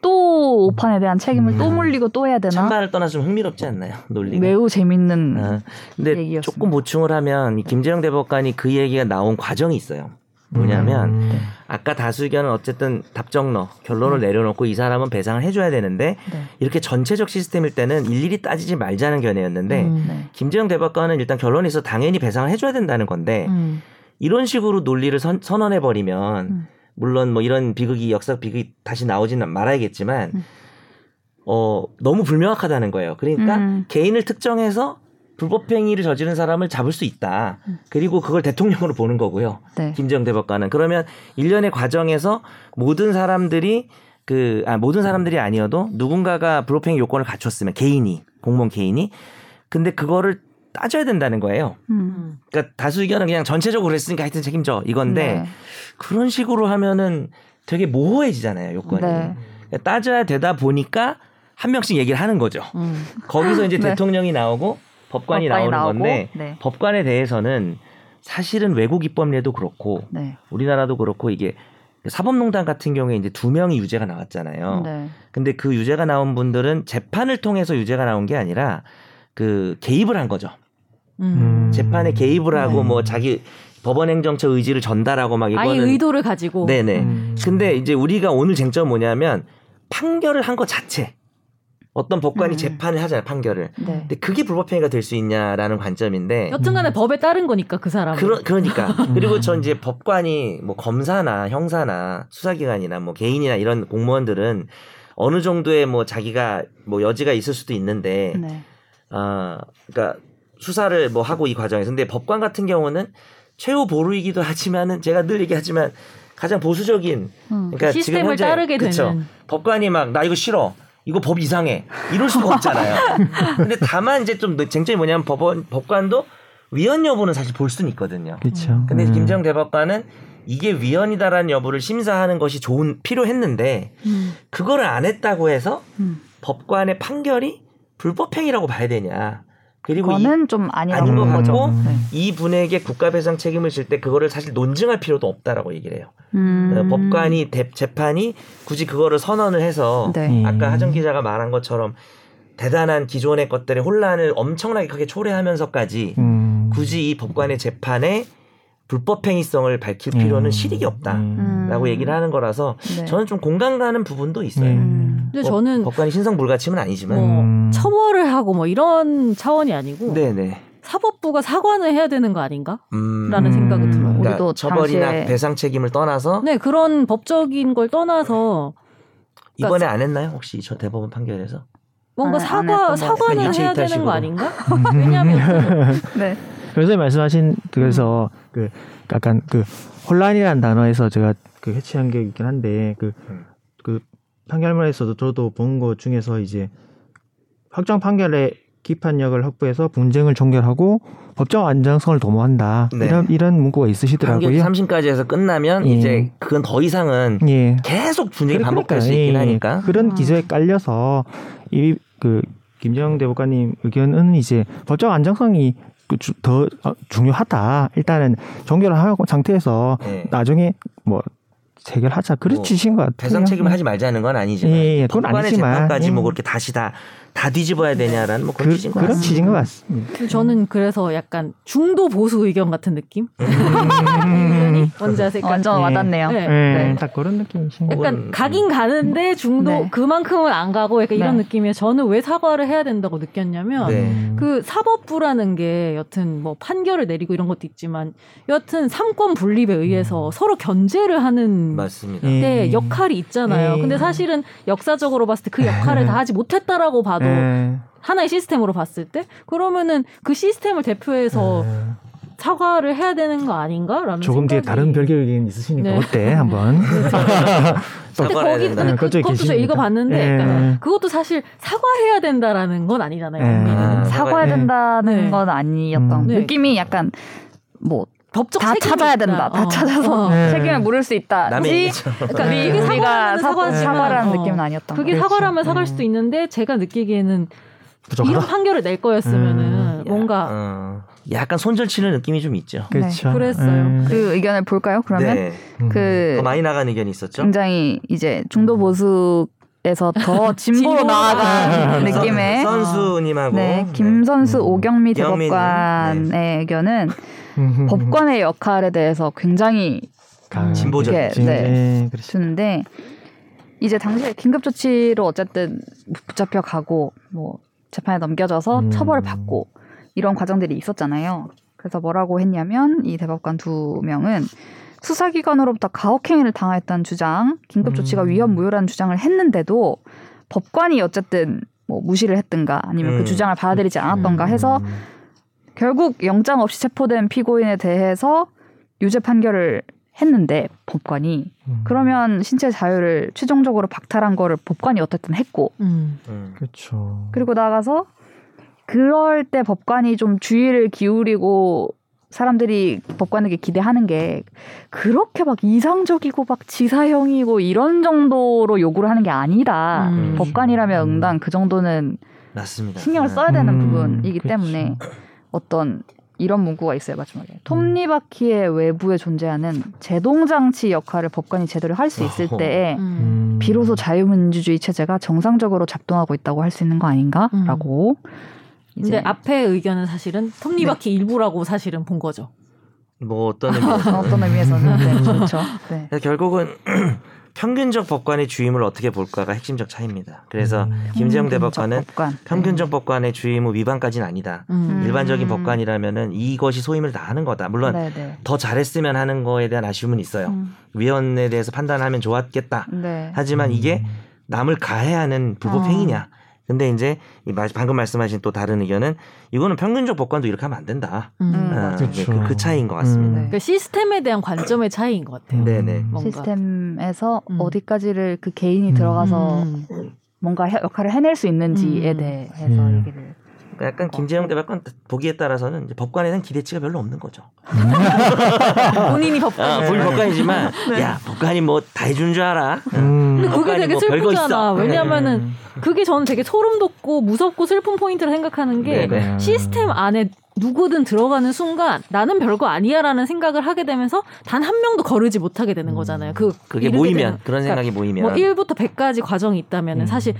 또 오판에 대한 책임을 또 음. 물리고 또 해야 되나? 찬반을 떠나서 좀 흥미롭지 않나요? 논리가. 매우 재밌는 아, 근데 얘기였습니다. 조금 보충을 하면 이 김재영 대법관이 그 얘기가 나온 과정이 있어요. 뭐냐면 음. 아까 다수 의견은 어쨌든 답정너 결론을 내려놓고 이 사람은 배상을 해줘야 되는데 네. 이렇게 전체적 시스템일 때는 일일이 따지지 말자는 견해였는데 음. 네. 김재영 대법관은 일단 결론에 있어 당연히 배상을 해줘야 된다는 건데 음. 이런 식으로 논리를 선, 언해 버리면 음. 물론 뭐 이런 비극이 역사 비극이 다시 나오지는 말아야겠지만 음. 어 너무 불명확하다는 거예요. 그러니까 음. 개인을 특정해서 불법 행위를 저지른 사람을 잡을 수 있다. 그리고 그걸 대통령으로 보는 거고요. 네. 김재영 대법관은 그러면 일련의 과정에서 모든 사람들이 그 아, 모든 사람들이 아니어도 누군가가 불법행위 요건을 갖췄으면 개인이 공무원 개인이 근데 그거를 따져야 된다는 거예요. 음. 그러니까 다수 의견은 그냥 전체적으로 했으니까 하여튼 책임져 이건데 네. 그런 식으로 하면은 되게 모호해지잖아요 요건이 네. 그러니까 따져야 되다 보니까 한 명씩 얘기를 하는 거죠. 음. 거기서 이제 네. 대통령이 나오고 법관이, 법관이 나오는 나오고, 건데 네. 법관에 대해서는 사실은 외국 입법례도 그렇고 네. 우리나라도 그렇고 이게 사법농단 같은 경우에 이제 두 명이 유죄가 나왔잖아요. 네. 근데 그 유죄가 나온 분들은 재판을 통해서 유죄가 나온 게 아니라 그 개입을 한 거죠. 음. 재판에 개입을 하고 네. 뭐 자기 법원 행정처 의지를 전달하고 막 아예 이거는 의도를 가지고 네네. 음. 근데 이제 우리가 오늘 쟁점 뭐냐면 판결을 한 것 자체 어떤 법관이 음. 재판을 하잖아요 판결을. 네. 근데 그게 불법행위가 될 수 있냐라는 관점인데 여튼간에 법에 따른 거니까 그 사람은 그러, 그러니까 그리고 전 이제 법관이 뭐 검사나 형사나 수사기관이나 뭐 개인이나 이런 공무원들은 어느 정도의 뭐 자기가 뭐 여지가 있을 수도 있는데 네. 아 그러니까 수사를 뭐 하고 이 과정에서 근데 법관 같은 경우는 최후 보루이기도 하지만은 제가 늘 얘기하지만 가장 보수적인 음. 그러니까 지금 시스템을 현재 따르게 그쵸. 되는 법관이 막 나 이거 싫어. 이거 법 이상해. 이럴 수가 없잖아요. 근데 다만 이제 좀 쟁점이 뭐냐면 법원 법관도 위헌 여부는 사실 볼 수는 있거든요. 그렇죠. 근데 음. 김정 대법관은 이게 위헌이다라는 여부를 심사하는 것이 좋은 필요했는데 음. 그거를 안 했다고 해서 음. 법관의 판결이 불법행위라고 봐야 되냐. 그리고 이, 그거는 좀 아니라고 아닌 것 거죠. 네. 이 분에게 국가배상 책임을 질 때 그거를 사실 논증할 필요도 없다라고 얘기를 해요. 음. 어, 법관이 대- 재판이 굳이 그거를 선언을 해서 네. 음. 아까 하정 기자가 말한 것처럼 대단한 기존의 것들의 혼란을 엄청나게 크게 초래하면서까지 음. 굳이 이 법관의 재판에 불법행위성을 밝힐 필요는 음. 실익이 없다라고 음. 얘기를 하는 거라서 네. 저는 좀 공감 가는 부분도 있어요. 음. 근데 법- 저는 법관이 신성 불가침은 아니지만 뭐 음. 처벌을 하고 뭐 이런 차원이 아니고 네네. 사법부가 사과는 해야 되는 거 아닌가? 음, 라는 음. 생각이 들어요. 그러니까 우리도 처벌이나 당시에- 배상 책임을 떠나서 네, 그런 법적인 걸 떠나서 이번에 안 했나요? 혹시 저 대법원 판결에서? 뭔가 안- 안 사과 사과는. 해야 되는 일체이탈식으로. 거 아닌가? 왜냐하면 네. 그래서 말씀하신 그래서 그 약간 그 혼란이라는 단어에서 제가 그 해치한 게 있긴 한데 그 음. 그 판결문에서도 저도 본 것 중에서 이제 확정 판결에 기판력을 확보해서 분쟁을 종결하고 법적 안정성을 도모한다. 네. 이런 이런 문구가 있으시더라고요. 3심까지 해서 끝나면 예. 이제 그건 더 이상은 예. 계속 분쟁이 그래- 반복될 수 그러니까, 있긴 예, 하니까. 그런 음. 기조에 깔려서 이 그 김정 대법관님 의견은 이제 법적 안정성이 그 주- 더 어, 중요하다. 일단은 종결을 하고 상태에서 네. 나중에 뭐 해결하자. 그런 뭐것 같아요. 배상 책임을 하지 말자는 건 아니지만 예, 예, 그건 아니지만, 재판까지 뭐 예. 그렇게 다시 다, 다 뒤집어야 되냐라는 뭐 그런 그, 취지인 것 그런 같습니다. 취지인 것 같습니다. 저는 그래서 약간 중도 보수 의견 같은 느낌? 음. 뭔지 아세요? 완전 네. 와닿네요. 네. 예, 네. 딱 그런 느낌이신 것 약간 그건- 가긴 가는데 중도 네. 그만큼은 안 가고 약간 이런 네. 느낌이에요. 저는 왜 사과를 해야 된다고 느꼈냐면 네. 음. 그 사법부라는 게 여튼 뭐 판결을 내리고 이런 것도 있지만 여튼 삼권 분립에 의해서 서로 견제를 하는 맞습니다. 예. 때 역할이 있잖아요. 예. 근데 사실은 역사적으로 봤을 때 그 역할을 다 하지 못했다라고 봐도 예. 하나의 시스템으로 봤을 때 그러면은 그 시스템을 대표해서 예. 사과를 해야 되는 거 아닌가라는 조금 뒤에 생각이 다른 별개 의견 있으시니까 네. 어때 한번 근데 사과를 해야 거기 된다. 근데 네, 그, 그것도 저 계십니까? 읽어봤는데 예. 그러니까 그것도 사실 사과해야 된다라는 건 아니잖아요. 예. 아, 사과해야 네. 된다는 네. 건 아니었던 음. 네. 느낌이 약간 뭐다 법적 책임이 찾아야 있다. 된다. 다 어. 찾아서 어. 네. 책임을 물을 수 있다. 남의. 그러니까 그게 우리가 사과라면 사, 사과지만, 사과라는 어. 느낌은 아니었던 그게 거예요. 사과라면 사과할 음. 수도 있는데 제가 느끼기에는 부족하다. 이런 판결을 낼 거였으면은 음. 뭔가 어, 약간 손절치는 느낌이 좀 있죠. 그렇죠. 네, 그랬어요. 예. 그 의견을 볼까요? 그러면 네. 음. 그더 많이 나간 의견이 있었죠. 굉장히 이제 중도 보수 에서 더 진보로 나아간 네. 느낌의 선수님하고 네, 김선수 음. 오경미 오경미님, 대법관의 의견은 음. 법관의 역할에 대해서 굉장히 강- 진보적이죠. 이렇게, 진- 네. 예, 그렇죠. 주는데 이제 당시에 긴급 조치로 어쨌든 붙잡혀 가고 뭐 재판에 넘겨져서 음. 처벌을 받고 이런 과정들이 있었잖아요. 그래서 뭐라고 했냐면 이 대법관 두 명은 수사기관으로부터 가혹행위를 당했다는 주장, 긴급 조치가 음. 위헌 무효라는 주장을 했는데도 법관이 어쨌든 뭐 무시를 했든가 아니면 음. 그 주장을 받아들이지 않았던가 해서 음. 결국 영장 없이 체포된 피고인에 대해서 유죄 판결을 했는데 법관이 음. 그러면 신체 자유를 최종적으로 박탈한 거를 법관이 어쨌든 했고 음. 음. 그렇죠. 그리고 나가서 그럴 때 법관이 좀 주의를 기울이고 사람들이 법관에게 기대하는 게 그렇게 막 이상적이고 막 지사형이고 이런 정도로 요구를 하는 게 아니다. 음. 법관이라면 음. 응당 그 정도는 맞습니다. 신경을 네. 써야 되는 음, 부분이기 그쵸. 때문에 어떤 이런 문구가 있어요 마지막에 톱니바퀴의 외부에 존재하는 제동장치 역할을 법관이 제대로 할 수 있을 어허. 때에 음. 음. 비로소 자유민주주의 체제가 정상적으로 작동하고 있다고 할 수 있는 거 아닌가라고 이제 근데 앞에 의견은 사실은 톱니바퀴 일부라고 사실은 본 거죠. 뭐 어떤 의미에서 어떤 의미에서는 네, 그렇죠. 네. 그래서 결국은 평균적 법관의 주임을 어떻게 볼까가 핵심적 차이입니다. 그래서 음. 김재영 대법관은 법관. 평균적 법관의 주임 후 위반까지는 아니다. 음. 일반적인 음. 법관이라면은 이것이 소임을 다 하는 거다. 물론 네, 네. 더 잘했으면 하는 거에 대한 아쉬움은 있어요. 음, 위원에 대해서 판단하면 좋았겠다. 네. 하지만 이게 남을 가해하는 불법행위냐. 근데 이제 이 말- 방금 말씀하신 또 다른 의견은 이거는 평균적 법관도 이렇게 하면 안 된다. 음. 음. 아, 그렇죠. 이제 그, 그 차이인 것 같습니다. 네. 그 시스템에 대한 관점의 차이인 것 같아요. 네네. 뭔가. 시스템에서 음. 어디까지를 그 개인이 음. 들어가서 음. 뭔가 해- 역할을 해낼 수 있는지에 음. 대해서 음. 얘기를 그러니까 약간 김재영 대법관 보기에 따라서는 이제 법관에 대한 기대치가 별로 없는 거죠. 본인이 법관. 아, 본인 법관이지만 네. 야 법관이 뭐 다 해준 줄 알아. 음. 근데 그게 되게 뭐 슬프잖아. 있어. 왜냐면은 음. 그게 저는 되게 소름 돋고 무섭고 슬픈 포인트를 생각하는 게 네네. 음. 시스템 안에 누구든 들어가는 순간 나는 별거 아니야라는 생각을 하게 되면서 단 한 명도 거르지 못하게 되는 거잖아요. 그 그게 모이면 되는- 그런 그러니까 생각이 모이면 뭐 1부터 100까지 과정이 있다면은 음. 사실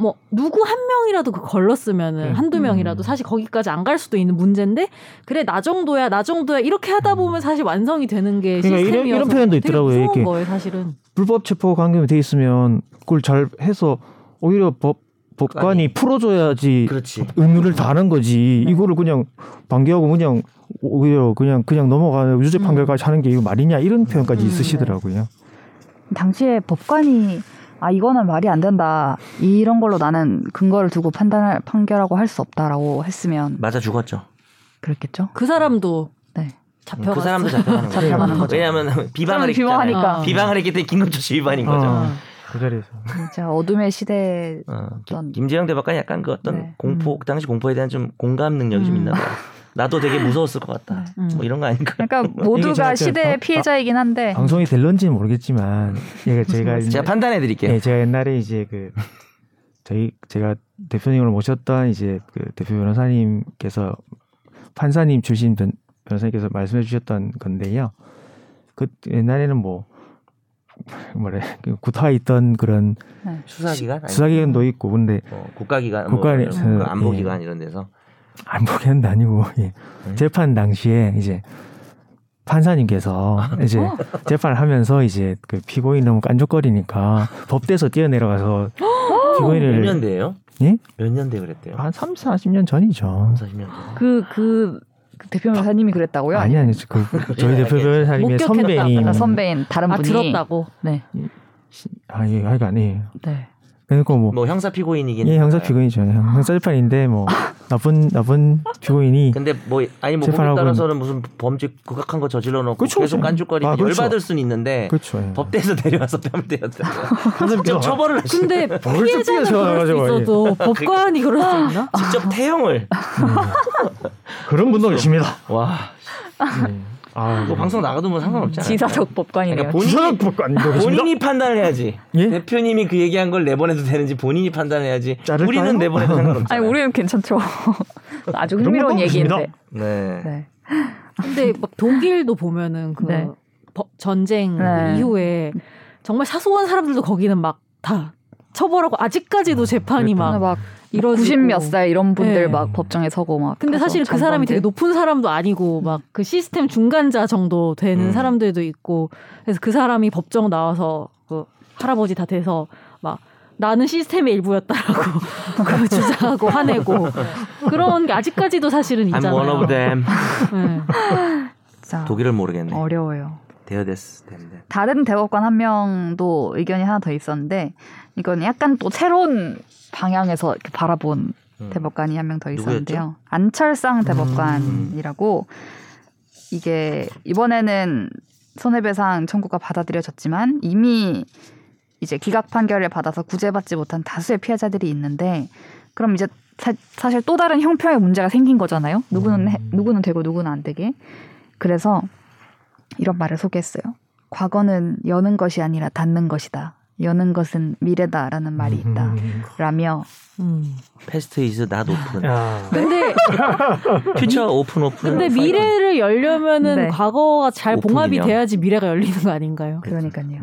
뭐 누구 한 명이라도 그 걸렀으면은 음. 한두 명이라도 사실 거기까지 안 갈 수도 있는 문제인데 그래 나 정도야 나 정도야 이렇게 하다 보면 사실 완성이 되는 게 그러니까 시스템이어서 이런- 이런 표현도 있더라고요. 무서운 이렇게. 거예요 사실은 불법 체포 감금이 돼 있으면 그걸 잘 해서 오히려 법 법관이 풀어줘야지 그렇지. 의무를 다하는 거지. 네. 이거를 그냥 반기하고 그냥 오히려 그냥 그냥 넘어가는 유죄 음. 판결까지 하는 게 이거 말이냐 이런 표현까지 음, 있으시더라고요. 당시에 법관이 아 이거는 말이 안 된다 이런 걸로 나는 근거를 두고 판단할 판결하고 할 수 없다라고 했으면 맞아 죽었죠. 그랬겠죠. 그 사람도 네. 잡혀갔어. 그 사람도 잡혀가는 거죠. 잡혀가는 거죠. 왜냐하면 비방을 했잖아요. 비방하니까. 어. 비방을 했기 때문에 긴급조치 위반인 거죠. 어. 그 자리에서. 진짜 어둠의 시대 어, 기- 어떤- 김재영 대법관이 약간 그 어떤 네. 공포 그 당시 공포에 대한 좀 공감 능력이 좀 음. 있나 봐요. 나도 되게 무서웠을 것 같다. 음. 뭐 이런 거 아닌가? 그러니까 모두가 제가 시대의 아, 피해자이긴 한데 방송이 될런지는 모르겠지만 얘가 제가 제가 판단해 드릴게요. 예, 제가 옛날에 이제 그 저희 제가 대표님을 모셨던 이제 그 대표 변호사님께서 판사님 출신 변, 변호사님께서 말씀해 주셨던 건데요. 그 옛날에는 뭐 뭐래 그 구타에 있던 그런 수사기관 아니면 수사기관도 있고 근데 뭐 국가기관, 국가에서, 뭐그 안보기관 예. 이런 데서 안 보겠는 아니고 예. 네? 재판 당시에 이제 판사님께서 이제 어. 재판을 하면서 이제 그 피고인 너무 깐족거리니까 법대에서 뛰어내려가서 몇 피고인을 년대예요? 예? 몇 년대 그랬대요? 한 3, 40년 전이죠. 40년 대. 그, 그, 그 대표 변호사님이 그랬다고요? 아니 아니 그 저희 대표 변호사님의 아, 선배인 다른 아 분이 들었다고. 네. 아 예, 아이가 아니에요. 네. 그러니까 뭐 뭐 형사 피고인이긴 예, 형사? 피고인이죠. 형- 형사 재판인데 뭐 나쁜 나쁜 피고인이 근데 뭐 아니 뭐 법에 재판하고 따라서는 무슨 범죄 극악한 거 저질러 놓고 그쵸, 계속. 깐죽거리면 아, 그렇죠. 열받을 수는 있는데 그렇죠. 예. 법대에서 내려와서 뺨을 때렸다. 직접 처벌을 근데 벌써 피해자는 그럴 수 있어도 법관이 그럴 수 있나? 직접 태형을 그런 분도 계십니다. 와 예. 아, 이거 방송 나가도 뭐 상관없잖아요. 지사적 법관이네요. 그러니까 본인이 계십니다. 본인이 판단을 해야지. 예? 대표님이 그 얘기한 걸 내보내도 되는지 본인이 판단해야지. 자를까요? 우리는 내보내도 상관없잖아요. 아니 우리는 괜찮죠. 아주 흥미로운 얘기인데. 네. 네. 근데 막 독일도 보면은 그 네. 법- 전쟁 네. 이후에 정말 사소한 사람들도 거기는 막 다 처벌하고 아직까지도 재판이 그러니까. 막막 이러지고 90몇 살 이런 분들 네. 막 법정에 서고 막. 근데 사실 그 사람이 되게. 높은 사람도 아니고 막 그 시스템 중간자 정도 되는 음. 사람들도 있고 그래서 그 사람이 법정 나와서 그 할아버지 다 돼서 막 나는 시스템의 일부였다라고 그 주장하고 화내고 그런 게 아직까지도 사실은 I'm 있잖아요. one of them. 네. 독일을 모르겠네. 어려워요. 데어데스 때문에. 다른 대법관 한 명도 의견이 하나 더 있었는데 이건 약간 또 새로운 방향에서 이렇게 바라본 음. 대법관이 한 명더 누구였죠? 있었는데요. 안철상 대법관이라고 이게 이번에는 손해배상 청구가 받아들여졌지만 이미 이제 기각 판결을 받아서 구제받지 못한 다수의 피해자들이 있는데 그럼 이제 사, 실또 다른 형평의 문제가 생긴 거잖아요. 누구는 해- 누구는 되고 누구는 안 되게. 그래서 이런 말을 소개했어요. 과거는 여는 것이 아니라 닫는 것이다. 여는 것은 미래다라는 말이 있다. 음. 라며 음. Past is not open. 야. 근데 future open open. 근데 미래를 열려면은 네. 과거가 잘 봉합이 오픈이요? 돼야지 미래가 열리는 거 아닌가요? 그러니까요. 네.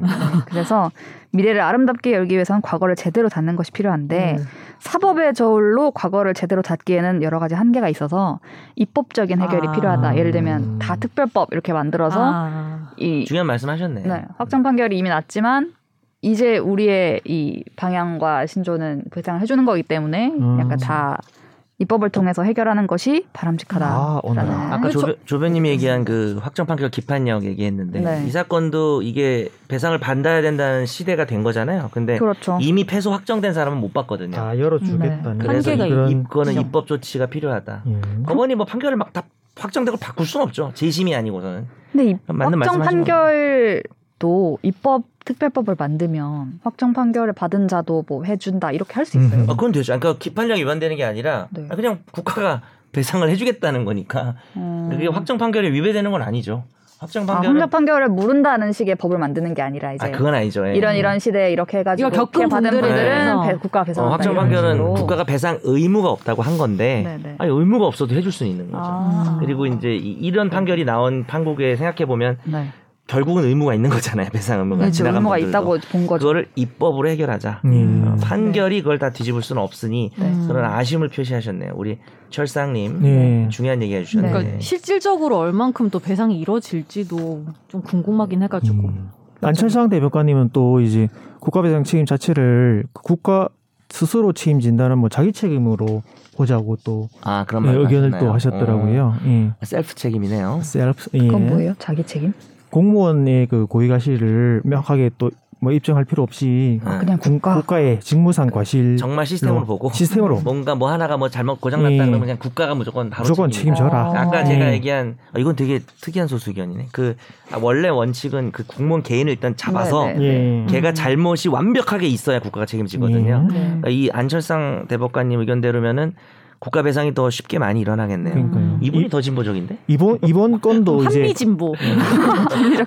그래서 미래를 아름답게 열기 위해서는 과거를 제대로 닫는 것이 필요한데 음. 사법의 저울로 과거를 제대로 닫기에는 여러 가지 한계가 있어서 입법적인 해결이 아. 필요하다. 예를 들면 다 특별법 이렇게 만들어서 아. 이 중요한 말씀하셨네. 네, 확정 판결이 이미 났지만 이제 우리의 이 방향과 신조는 배상을 해주는 거기 때문에 음. 약간 다 입법을 통해서 해결하는 것이 아, 바람직하다라는 오늘. 아까 그렇죠. 조변, 조변님이 얘기한 그 확정 판결 기판력 얘기했는데 네. 이 사건도 이게 배상을 받아야 된다는 시대가 된 거잖아요. 근데 그렇죠. 이미 패소 확정된 사람은 못 받거든요. 다 열어주겠다는 그래서 이, 그런 이거는 지점. 입법 조치가 필요하다. 예. 법원이 뭐 판결을 막 다 확정되고 바꿀 수는 없죠. 재심이 아니고서는. 근데 이 맞는 확정 판결 도 입법 특별법을 만들면 확정 판결을 받은 자도 뭐 해준다 이렇게 할 수 있어요. 음. 어, 그건 되죠. 그러니까 기판력 위반되는 게 아니라 네. 아, 그냥 국가가 배상을 해주겠다는 거니까 음. 그게 확정 판결에 위배되는 건 아니죠. 확정 아, 판결은 확정 판결을 모른다는 식의 법을 만드는 게 아니라 이제 아, 그건 아니죠. 예. 이런 이런 시대에 이렇게 해가지고 이거 겪은 받은 분들은. 배- 국가 배상 어, 확정 판결은 국가가 배상 의무가 없다고 한 건데 네네. 아니 의무가 없어도 해줄 수는 있는 거죠. 아. 그리고 이제 이- 이런 판결이 나온 판국에 생각해 보면 네. 결국은 의무가 있는 거잖아요. 배상 의무가 그렇죠. 지나간 의무가 분들도. 있다고 본 거죠. 그거를 입법으로 해결하자. 음. 어, 판결이 그걸 다 뒤집을 수는 없으니 네. 음. 그런 아쉬움을 표시하셨네요. 우리 철상님 네. 중요한 얘기 해주셨는데 그러니까 실질적으로 얼만큼 또 배상이 이루어질지도 좀 궁금하긴 해가지고. 음. 안철상 대법관님은 또 이제 국가배상 책임 자체를 그 국가 스스로 책임진다는 뭐 자기 책임으로 보자고 또 아 그런 예, 말 의견을 하셨나요? 또 하셨더라고요. 예. 어, 셀프 책임이네요. 셀프 예. 그건 뭐예요? 자기 책임? 공무원의 그 고의과실을 명확하게 또 뭐 입증할 필요 없이 아, 그냥 국가. 국가의 직무상 과실 정말 시스템으로 어, 보고 시스템으로 뭔가 뭐 하나가 뭐 잘못 고장났다 예. 그러면 그냥 국가가 무조건 바로 무조건. 책임져라. 어. 아까 예. 제가 얘기한 어, 이건 되게 특이한 소수견이네. 그 아, 원래 원칙은 그 국무원 개인을 일단 잡아서 네, 네. 예. 걔가 잘못이 완벽하게 있어야 국가가 책임지거든요. 예. 네. 그러니까 이 안철상 대법관님 의견대로면은 국가 배상이 더 쉽게 많이 일어나겠네요. 그러니까요. 이분이 이, 더 진보적인데? 이번 이번 건도 이제 한미 진보.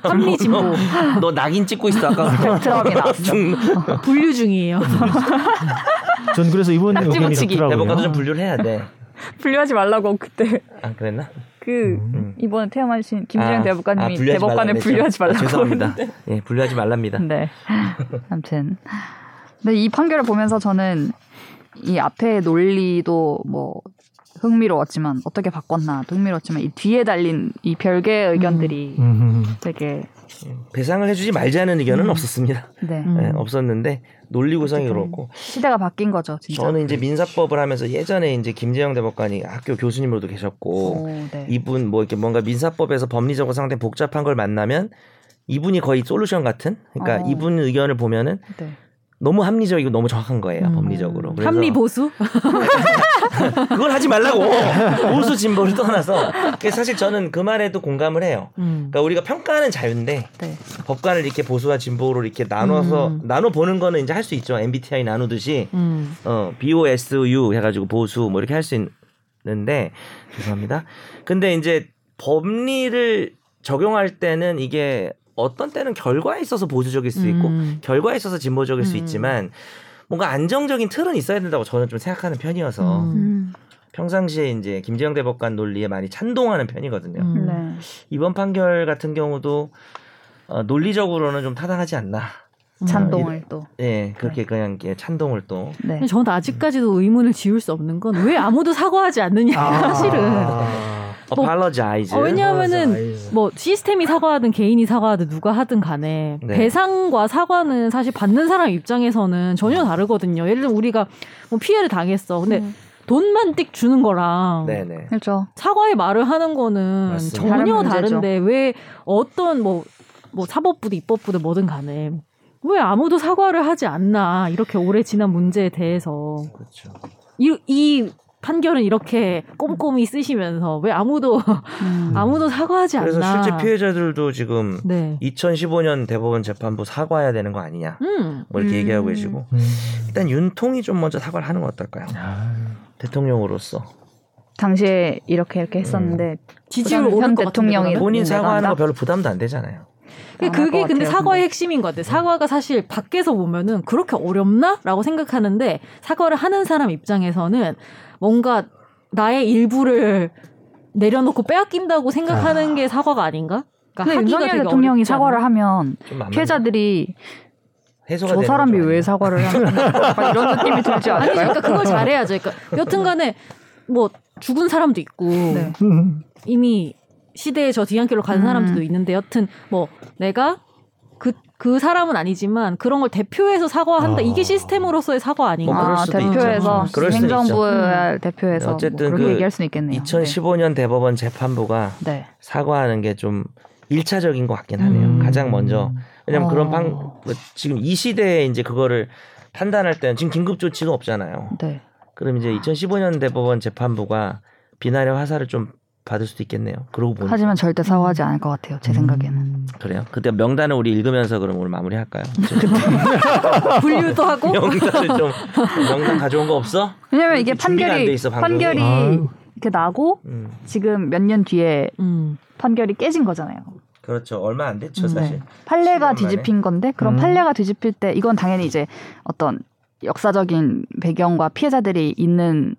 한미 진보. 너 낙인 찍고 있어 아까. 나왔어. 분류 중이에요. 전 그래서 이번 딱 의견이. 좋더라고요. 대법관도 좀 분류를 해야 돼. 분류하지 말라고 그때 아 그랬나? 그 음. 이번에 퇴임하신 김주영 아, 대법관님이 아, 분류하지 대법관을 분류하지. 아, 말라고 죄송합니다. 예, 분류하지 말랍니다. 네. 아무튼. 근데 이 판결을 보면서 저는 이 앞에 논리도 뭐 흥미로웠지만 어떻게 바꿨나도 흥미로웠지만 이 뒤에 달린 이 별개의 의견들이 음. 되게 배상을 해주지 말자는 의견은 없었습니다. 네 음. 예, 없었는데 논리 구성이 그렇고 시대가 바뀐 거죠 진짜. 저는 이제 민사법을 하면서 예전에 이제 김재영 대법관이 학교 교수님으로도 계셨고 오, 네. 이분 뭐 이렇게 뭔가 민사법에서 법리적으로 상당히 복잡한 걸 만나면 이분이 거의 솔루션 같은 그러니까 어. 이분 의견을 보면은 네. 너무 합리적이고 너무 정확한 거예요 음. 법리적으로 그래서 한미 보수? 그걸 하지 말라고 보수 진보를 떠나서 사실 저는 그 말에도 공감을 해요 음. 그러니까 우리가 평가하는 자유인데 네. 법관을 이렇게 보수와 진보로 이렇게 나눠서 음. 나눠 보는 거는 이제 할 수 있죠 MBTI 나누듯이 음. 어 BOSU 해가지고 보수 뭐 이렇게 할 수 있는데 죄송합니다. 근데 이제 법리를 적용할 때는 이게 어떤 때는 결과에 있어서 보수적일 수 있고 음. 결과에 있어서 진보적일 수 음. 있지만 뭔가 안정적인 틀은 있어야 된다고 저는 좀 생각하는 편이어서 음. 음. 평상시에 이제 김재영 대법관 논리에 많이 찬동하는 편이거든요. 음. 네. 이번 판결 같은 경우도 어, 논리적으로는 좀 타당하지 않나. 찬동을 또. 예, 그렇게 그냥 찬동을 또 네. 저는 아직까지도 의문을 지울 수 없는 건 왜 아무도 사과하지 않느냐 사실은 아. 뭐- apologize. 어, 왜냐하면은. 뭐 시스템이 사과하든 개인이 사과하든 누가 하든 간에 네. 배상과 사과는 사실 받는 사람 입장에서는 전혀 다르거든요. 예를 들면 우리가 뭐 피해를 당했어. 근데 음. 돈만 띡 주는 거랑 네네. 그렇죠. 사과의 말을 하는 거는 맞습니다. 전혀 다른. 다른데 왜 어떤 뭐, 뭐 사법부도 입법부도 뭐든 간에 왜 아무도 사과를 하지 않나 이렇게 오래 지난 문제에 대해서 그렇죠. 이, 이 판결은 이렇게 꼼꼼히 쓰시면서 왜 아무도 음. 아무도 사과하지 않나 그래서 실제 피해자들도 지금 네. 2015년 대법원 재판부 사과해야 되는 거 아니냐 음. 뭐 이렇게 음. 얘기하고 계시고 음. 일단 윤통이 좀 먼저 사과를 하는 건 어떨까요? 아. 대통령으로서 당시에 이렇게 이렇게 했었는데 지지율 현 오를 것 대통령이? 본인 사과하는? 거 별로 부담도 안 되잖아요. 그게, 안할 그게 것 근데 같아요, 사과의 근데. 핵심인 것 같아요. 사과가 사실 밖에서 보면은 그렇게 어렵나 라고 생각하는데 사과를 하는 사람 입장에서는 뭔가 나의 일부를 내려놓고 빼앗긴다고 생각하는 게 사과가 아닌가? 그러니까 윤석열 대통령이? 사과를 하면. 피해자들이 저 사람이 왜? 사과를 약간 이런 느낌이 들지 아니 않을까요? 그러니까 그걸 잘해야죠. 그러니까 여튼간에 뭐 죽은 사람도 있고 네. 이미 시대의 저 뒤안길로 간 음. 사람들도 있는데 여튼 뭐 내가 그, 그 사람은 아니지만 그런 걸 대표해서 사과한다. 아. 이게 시스템으로서의 사과 아닌가? 뭐 아, 대표해서 행정부의 대표해서 어쨌든 뭐 그렇게 그 얘기할 수는 있겠네요. 2015년 대법원 재판부가 네. 사과하는 게 좀 일차적인 것 같긴 하네요. 음. 가장 먼저 왜냐면 어. 그런 판뭐 지금 이 시대에 이제 그거를 판단할 때는 지금 긴급 조치도 없잖아요. 네. 그럼 이제 2015년 대법원 재판부가 비난의 화살을 좀 받을 수도 있겠네요. 그러고 보니까 하지만 절대 사과하지 않을 것 같아요. 제 생각에는. 그래요. 그때 명단을 우리 읽으면서 그럼 오늘 마무리할까요? 분류도 하고 명단을 좀 명단 가져온 거 없어? 왜냐면 이게 판결이 있어. 판결이 아유. 이렇게 나고 음, 지금 몇 년 뒤에 음. 판결이 깨진 거잖아요. 그렇죠. 얼마 안 됐죠, 음, 사실. 네. 판례가 10년 만에. 뒤집힌 건데 그럼 음. 판례가 뒤집힐 때 이건 당연히 이제 어떤 역사적인 배경과 피해자들이 있는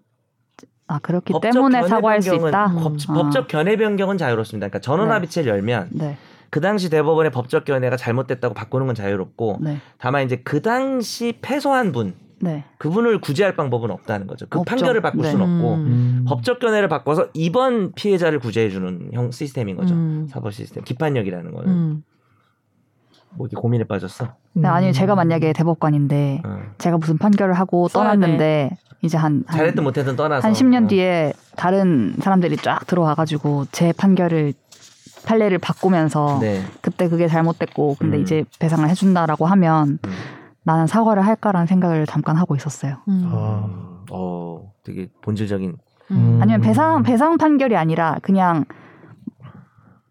아 그렇기 법적 때문에 사과할 수 변경은 있다. 음. 법, 아. 법적 견해 변경은 자유롭습니다. 그러니까 전원 네. 합의체를 열면 네, 그 당시 대법원의 법적 견해가 잘못됐다고 바꾸는 건 자유롭고 네, 다만 이제 그 당시 패소한 분 네. 그분을 구제할 방법은 없다는 거죠. 그 없죠. 판결을 바꿀 네. 수는 없고 음. 음. 법적 견해를 바꿔서 이번 피해자를 구제해 주는 형 시스템인 거죠. 음. 사법 시스템 기판력이라는 거는 음. 뭐 이렇게 고민에 빠졌어. 네, 아니 제가 만약에 대법관인데 어. 제가 무슨 판결을 하고 떠났는데 이제 한, 한, 잘했든 못했든 떠나서 한 10년 어. 뒤에 다른 사람들이 쫙 들어와가지고 제 판결을 판례를 바꾸면서 네. 그때 그때 그게 잘못됐고 근데 음. 이제 배상을 해준다라고 하면 음. 나는 사과를 할까라는 생각을 잠깐 하고 있었어요. 음. 아, 어, 되게 본질적인 음. 아니면 배상 배상 판결이 아니라 그냥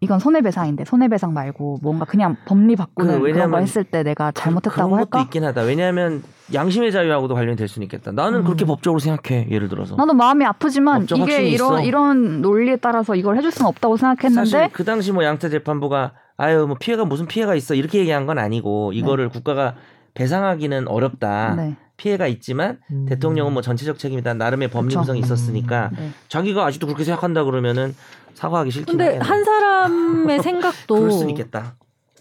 이건 손해배상인데 손해배상 말고 뭔가 그냥 법리 바꾸는 그 그, 런 왜냐면 거 했을 때 내가 잘못했다고 그런 할까? 것도 있긴 하다. 왜냐하면 양심의 자유하고도 관련이 될 수는 있겠다. 나는 음. 그렇게 법적으로 생각해. 예를 들어서. 나도 마음이 아프지만 이게 이런 있어. 이런 논리에 따라서 이걸 해줄 수는 없다고 생각했는데 사실 그 당시 뭐 양태 재판부가 아유 뭐 피해가 무슨 피해가 있어 이렇게 얘기한 건 아니고 이거를 국가가 배상하기는 어렵다. 네, 피해가 있지만 음. 대통령은 뭐 전체적 책임이다. 나름의 법리. 구성이 있었으니까 네. 자기가 아직도 그렇게 생각한다 그러면은 사과하기 싫긴 근데 하겠네. 한 사람의 생각도 그럴 수는 있겠다.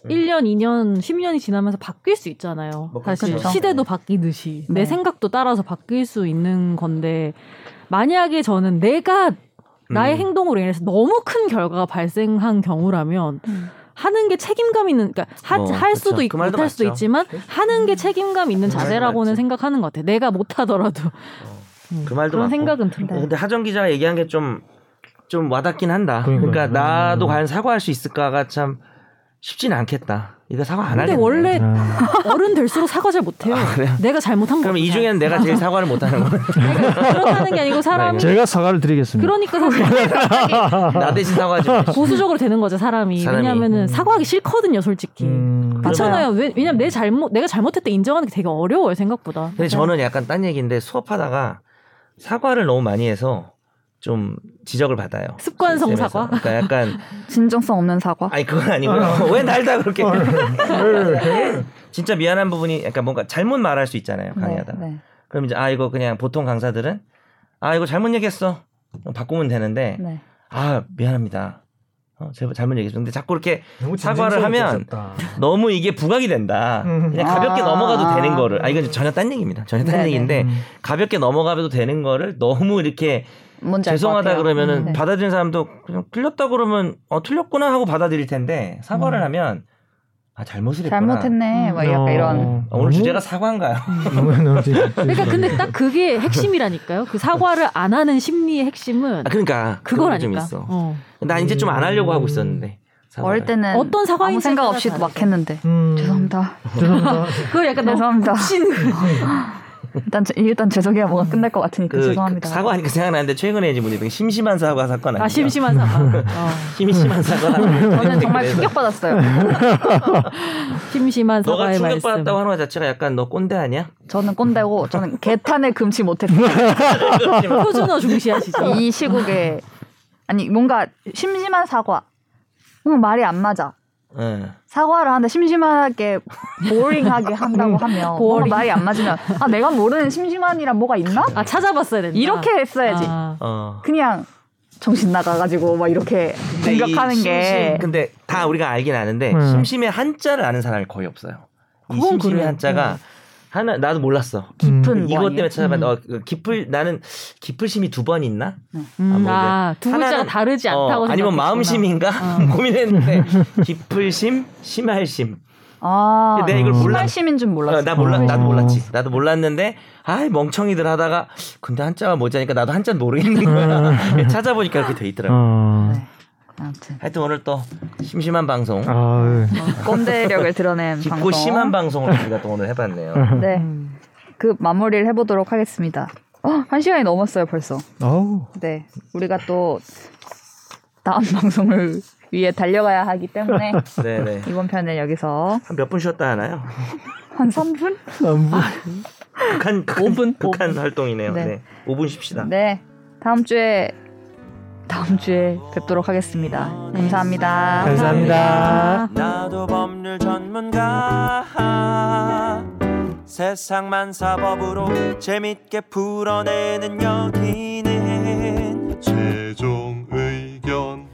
1년, 2년, 10년이 지나면서 바뀔 수 있잖아요. 뭐 사실 그렇죠. 시대도 바뀌듯이 네. 내 생각도 따라서 바뀔 수 있는 건데 만약에 저는 내가 나의 음. 행동으로 인해서 너무 큰 결과가 발생한 경우라면 음. 하는 게 책임감 있는 그러니까 하- 뭐, 할 그쵸. 수도 있고 그 못할 수도. 있지만 하는 게 책임감 있는 그 자세라고는. 생각하는 것 같아. 내가 못하더라도 음, 그 말도 그런 맞고. 생각은 들어. 네. 근데 하정 기자가 얘기한 게 좀 좀 와닿긴 한다. 그러니까 그러니까요. 나도 음. 과연 사과할 수 있을까가 참 쉽지는 않겠다. 이거 사과 안 근데 하겠네. 원래 아, 어른 될수록 사과 잘 못해요. 아? 내가 잘못한 거. 그럼 이 중에는 내가 제일 사과를 못하는 거야. 그렇다는 게 아니고 사람이 제가 사과를 드리겠습니다. 그러니까 사실 나 대신 사과하지. 마. 보수적으로 되는 거죠 사람이. 사람이. 왜냐하면은 음. 사과하기 싫거든요 솔직히. 음, 그렇잖아요. 왜, 왜냐면 내 잘못 내가 잘못했다 인정하는 게 되게 어려워요 생각보다. 근데 저는 약간 딴 얘기인데 수업하다가 사과를 너무 많이 해서 좀 지적을 받아요. 습관성. 사과? 그러니까 약간 진정성 없는 사과. 아니 그건 아니고요. 왜 날다 그렇게 진짜 미안한 부분이 약간 뭔가 잘못 말할 수 있잖아요. 강의하다. 네, 네. 그럼 이제 아 이거 그냥 보통 강사들은 아 이거 잘못 얘기했어. 바꾸면 되는데 네. 아 미안합니다. 어, 제가 잘못 얘기했어. 근데 자꾸 이렇게 사과를 하면 없었다. 너무 이게 부각이 된다. 음. 그냥 가볍게 아. 넘어가도 되는 거를. 아 이건 전혀 딴 얘기입니다. 전혀 딴 네네. 얘기인데 음. 가볍게 넘어가도 되는 거를 너무 이렇게 뭔지 죄송하다 같아요. 그러면은 음, 네. 받아들이는 사람도 그냥 틀렸다 그러면 어 틀렸구나 하고 받아들일 텐데 사과를 음. 하면 아 잘못을 했구나. 잘못했네. 막 약간 어, 이런. 어, 오늘 너무- 주제가 사과인가요? 너무 너무 그러니까 근데 딱 그게 핵심이라니까요. 그 사과를 안 하는 심리의 핵심은 아 그러니까 그건 좀 그거라니까. 있어. 어. 난 이제 좀 안 하려고 하고 있었는데. 사과를. 어릴 때는 어떤 사과인지 아무 생각 없이. 막 했는데 음. 죄송합니다. 죄송합니다. 그걸 약간 너무 죄송합니다. 신 일단 제- 일단 죄송해야 뭐가 끝날 것 같으니까 그, 죄송합니다. 그 사과하니까 생각나는데 최근에 이제 분이 심심한 사과 사건 아니에요? 아 심심한 사과. 어. 심심한 사과. 저는 정말 그래서 충격 받았어요. 심심한 너가 사과의 말씀. 충격 받았다고 하는 것 자체가 약간 너 꼰대 아니야? 저는 꼰대고 저는 개탄을 금치 못했어요. 표준어 중시하시죠. 이 시국에 아니 뭔가 심심한 사과. 뭔가 말이 안 맞아. 응. 사과를 하는데 심심하게 보링하게 한다고 하면 뭔가 보링. 말이 안 맞으면 아 내가 모르는 심심한이란 뭐가 있나? 아 찾아봤어야 된다. 이렇게 했어야지. 아. 어. 그냥 정신 나가가지고 막 이렇게 심심- 게 근데 다 우리가 알긴 아는데 음. 심심의 한자를 아는 사람이 거의 없어요. 이 그건 심심의 그래요. 한자가 하나 나도 몰랐어. 깊은 음. 뭐 이것? 때문에 찾아봤는데 음. 어, 그 깊을 나는 깊을심이 두 번 있나? 음, 아, 뭐 아, 두 글자가 다르지 않다고 어, 아니면. 마음심인가 어. 고민했는데 깊을심, 심할심. 아 내가 이걸 몰라- 심할심인 줄 몰랐어. 어, 나 몰라, 어. 나도 몰랐지. 나도 몰랐는데, 아 멍청이들 하다가, 근데 한자가 뭐지 하니까 나도 한자 모르겠는 거야. 찾아보니까 그렇게 돼 있더라고. 어. 네. 아무튼 하여튼 오늘 또 심심한 방송, 아, 꼰대력을 드러낸 깊고 방송. 심한 방송을 우리가 또 오늘 해봤네요. 네, 음. 그 마무리를 해보도록 하겠습니다. 어, 한 시간이 넘었어요 벌써. 어우. 네, 우리가 또 다음 방송을 위해 달려가야 하기 때문에 네네. 이번 편을 여기서 한 몇 분 쉬었다 하나요? 한 3분? 극한, 극한, 5분? 극한 활동이네요. 네. 네. 5분 쉽시다. 네, 다음 주에 다음 주에 뵙도록 하겠습니다. 감사합니다. 감사합니다. 나도 법률 전문가. 세상만 사법으로 재밌게 풀어내는 여기는 최종 의견.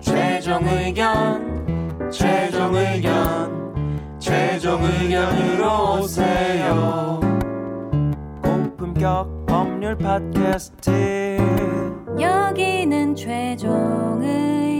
최종 의견. 최종 의견. 최종 의견으로 오세요. 고품격 법률 팟캐스트 여기는 최종 의견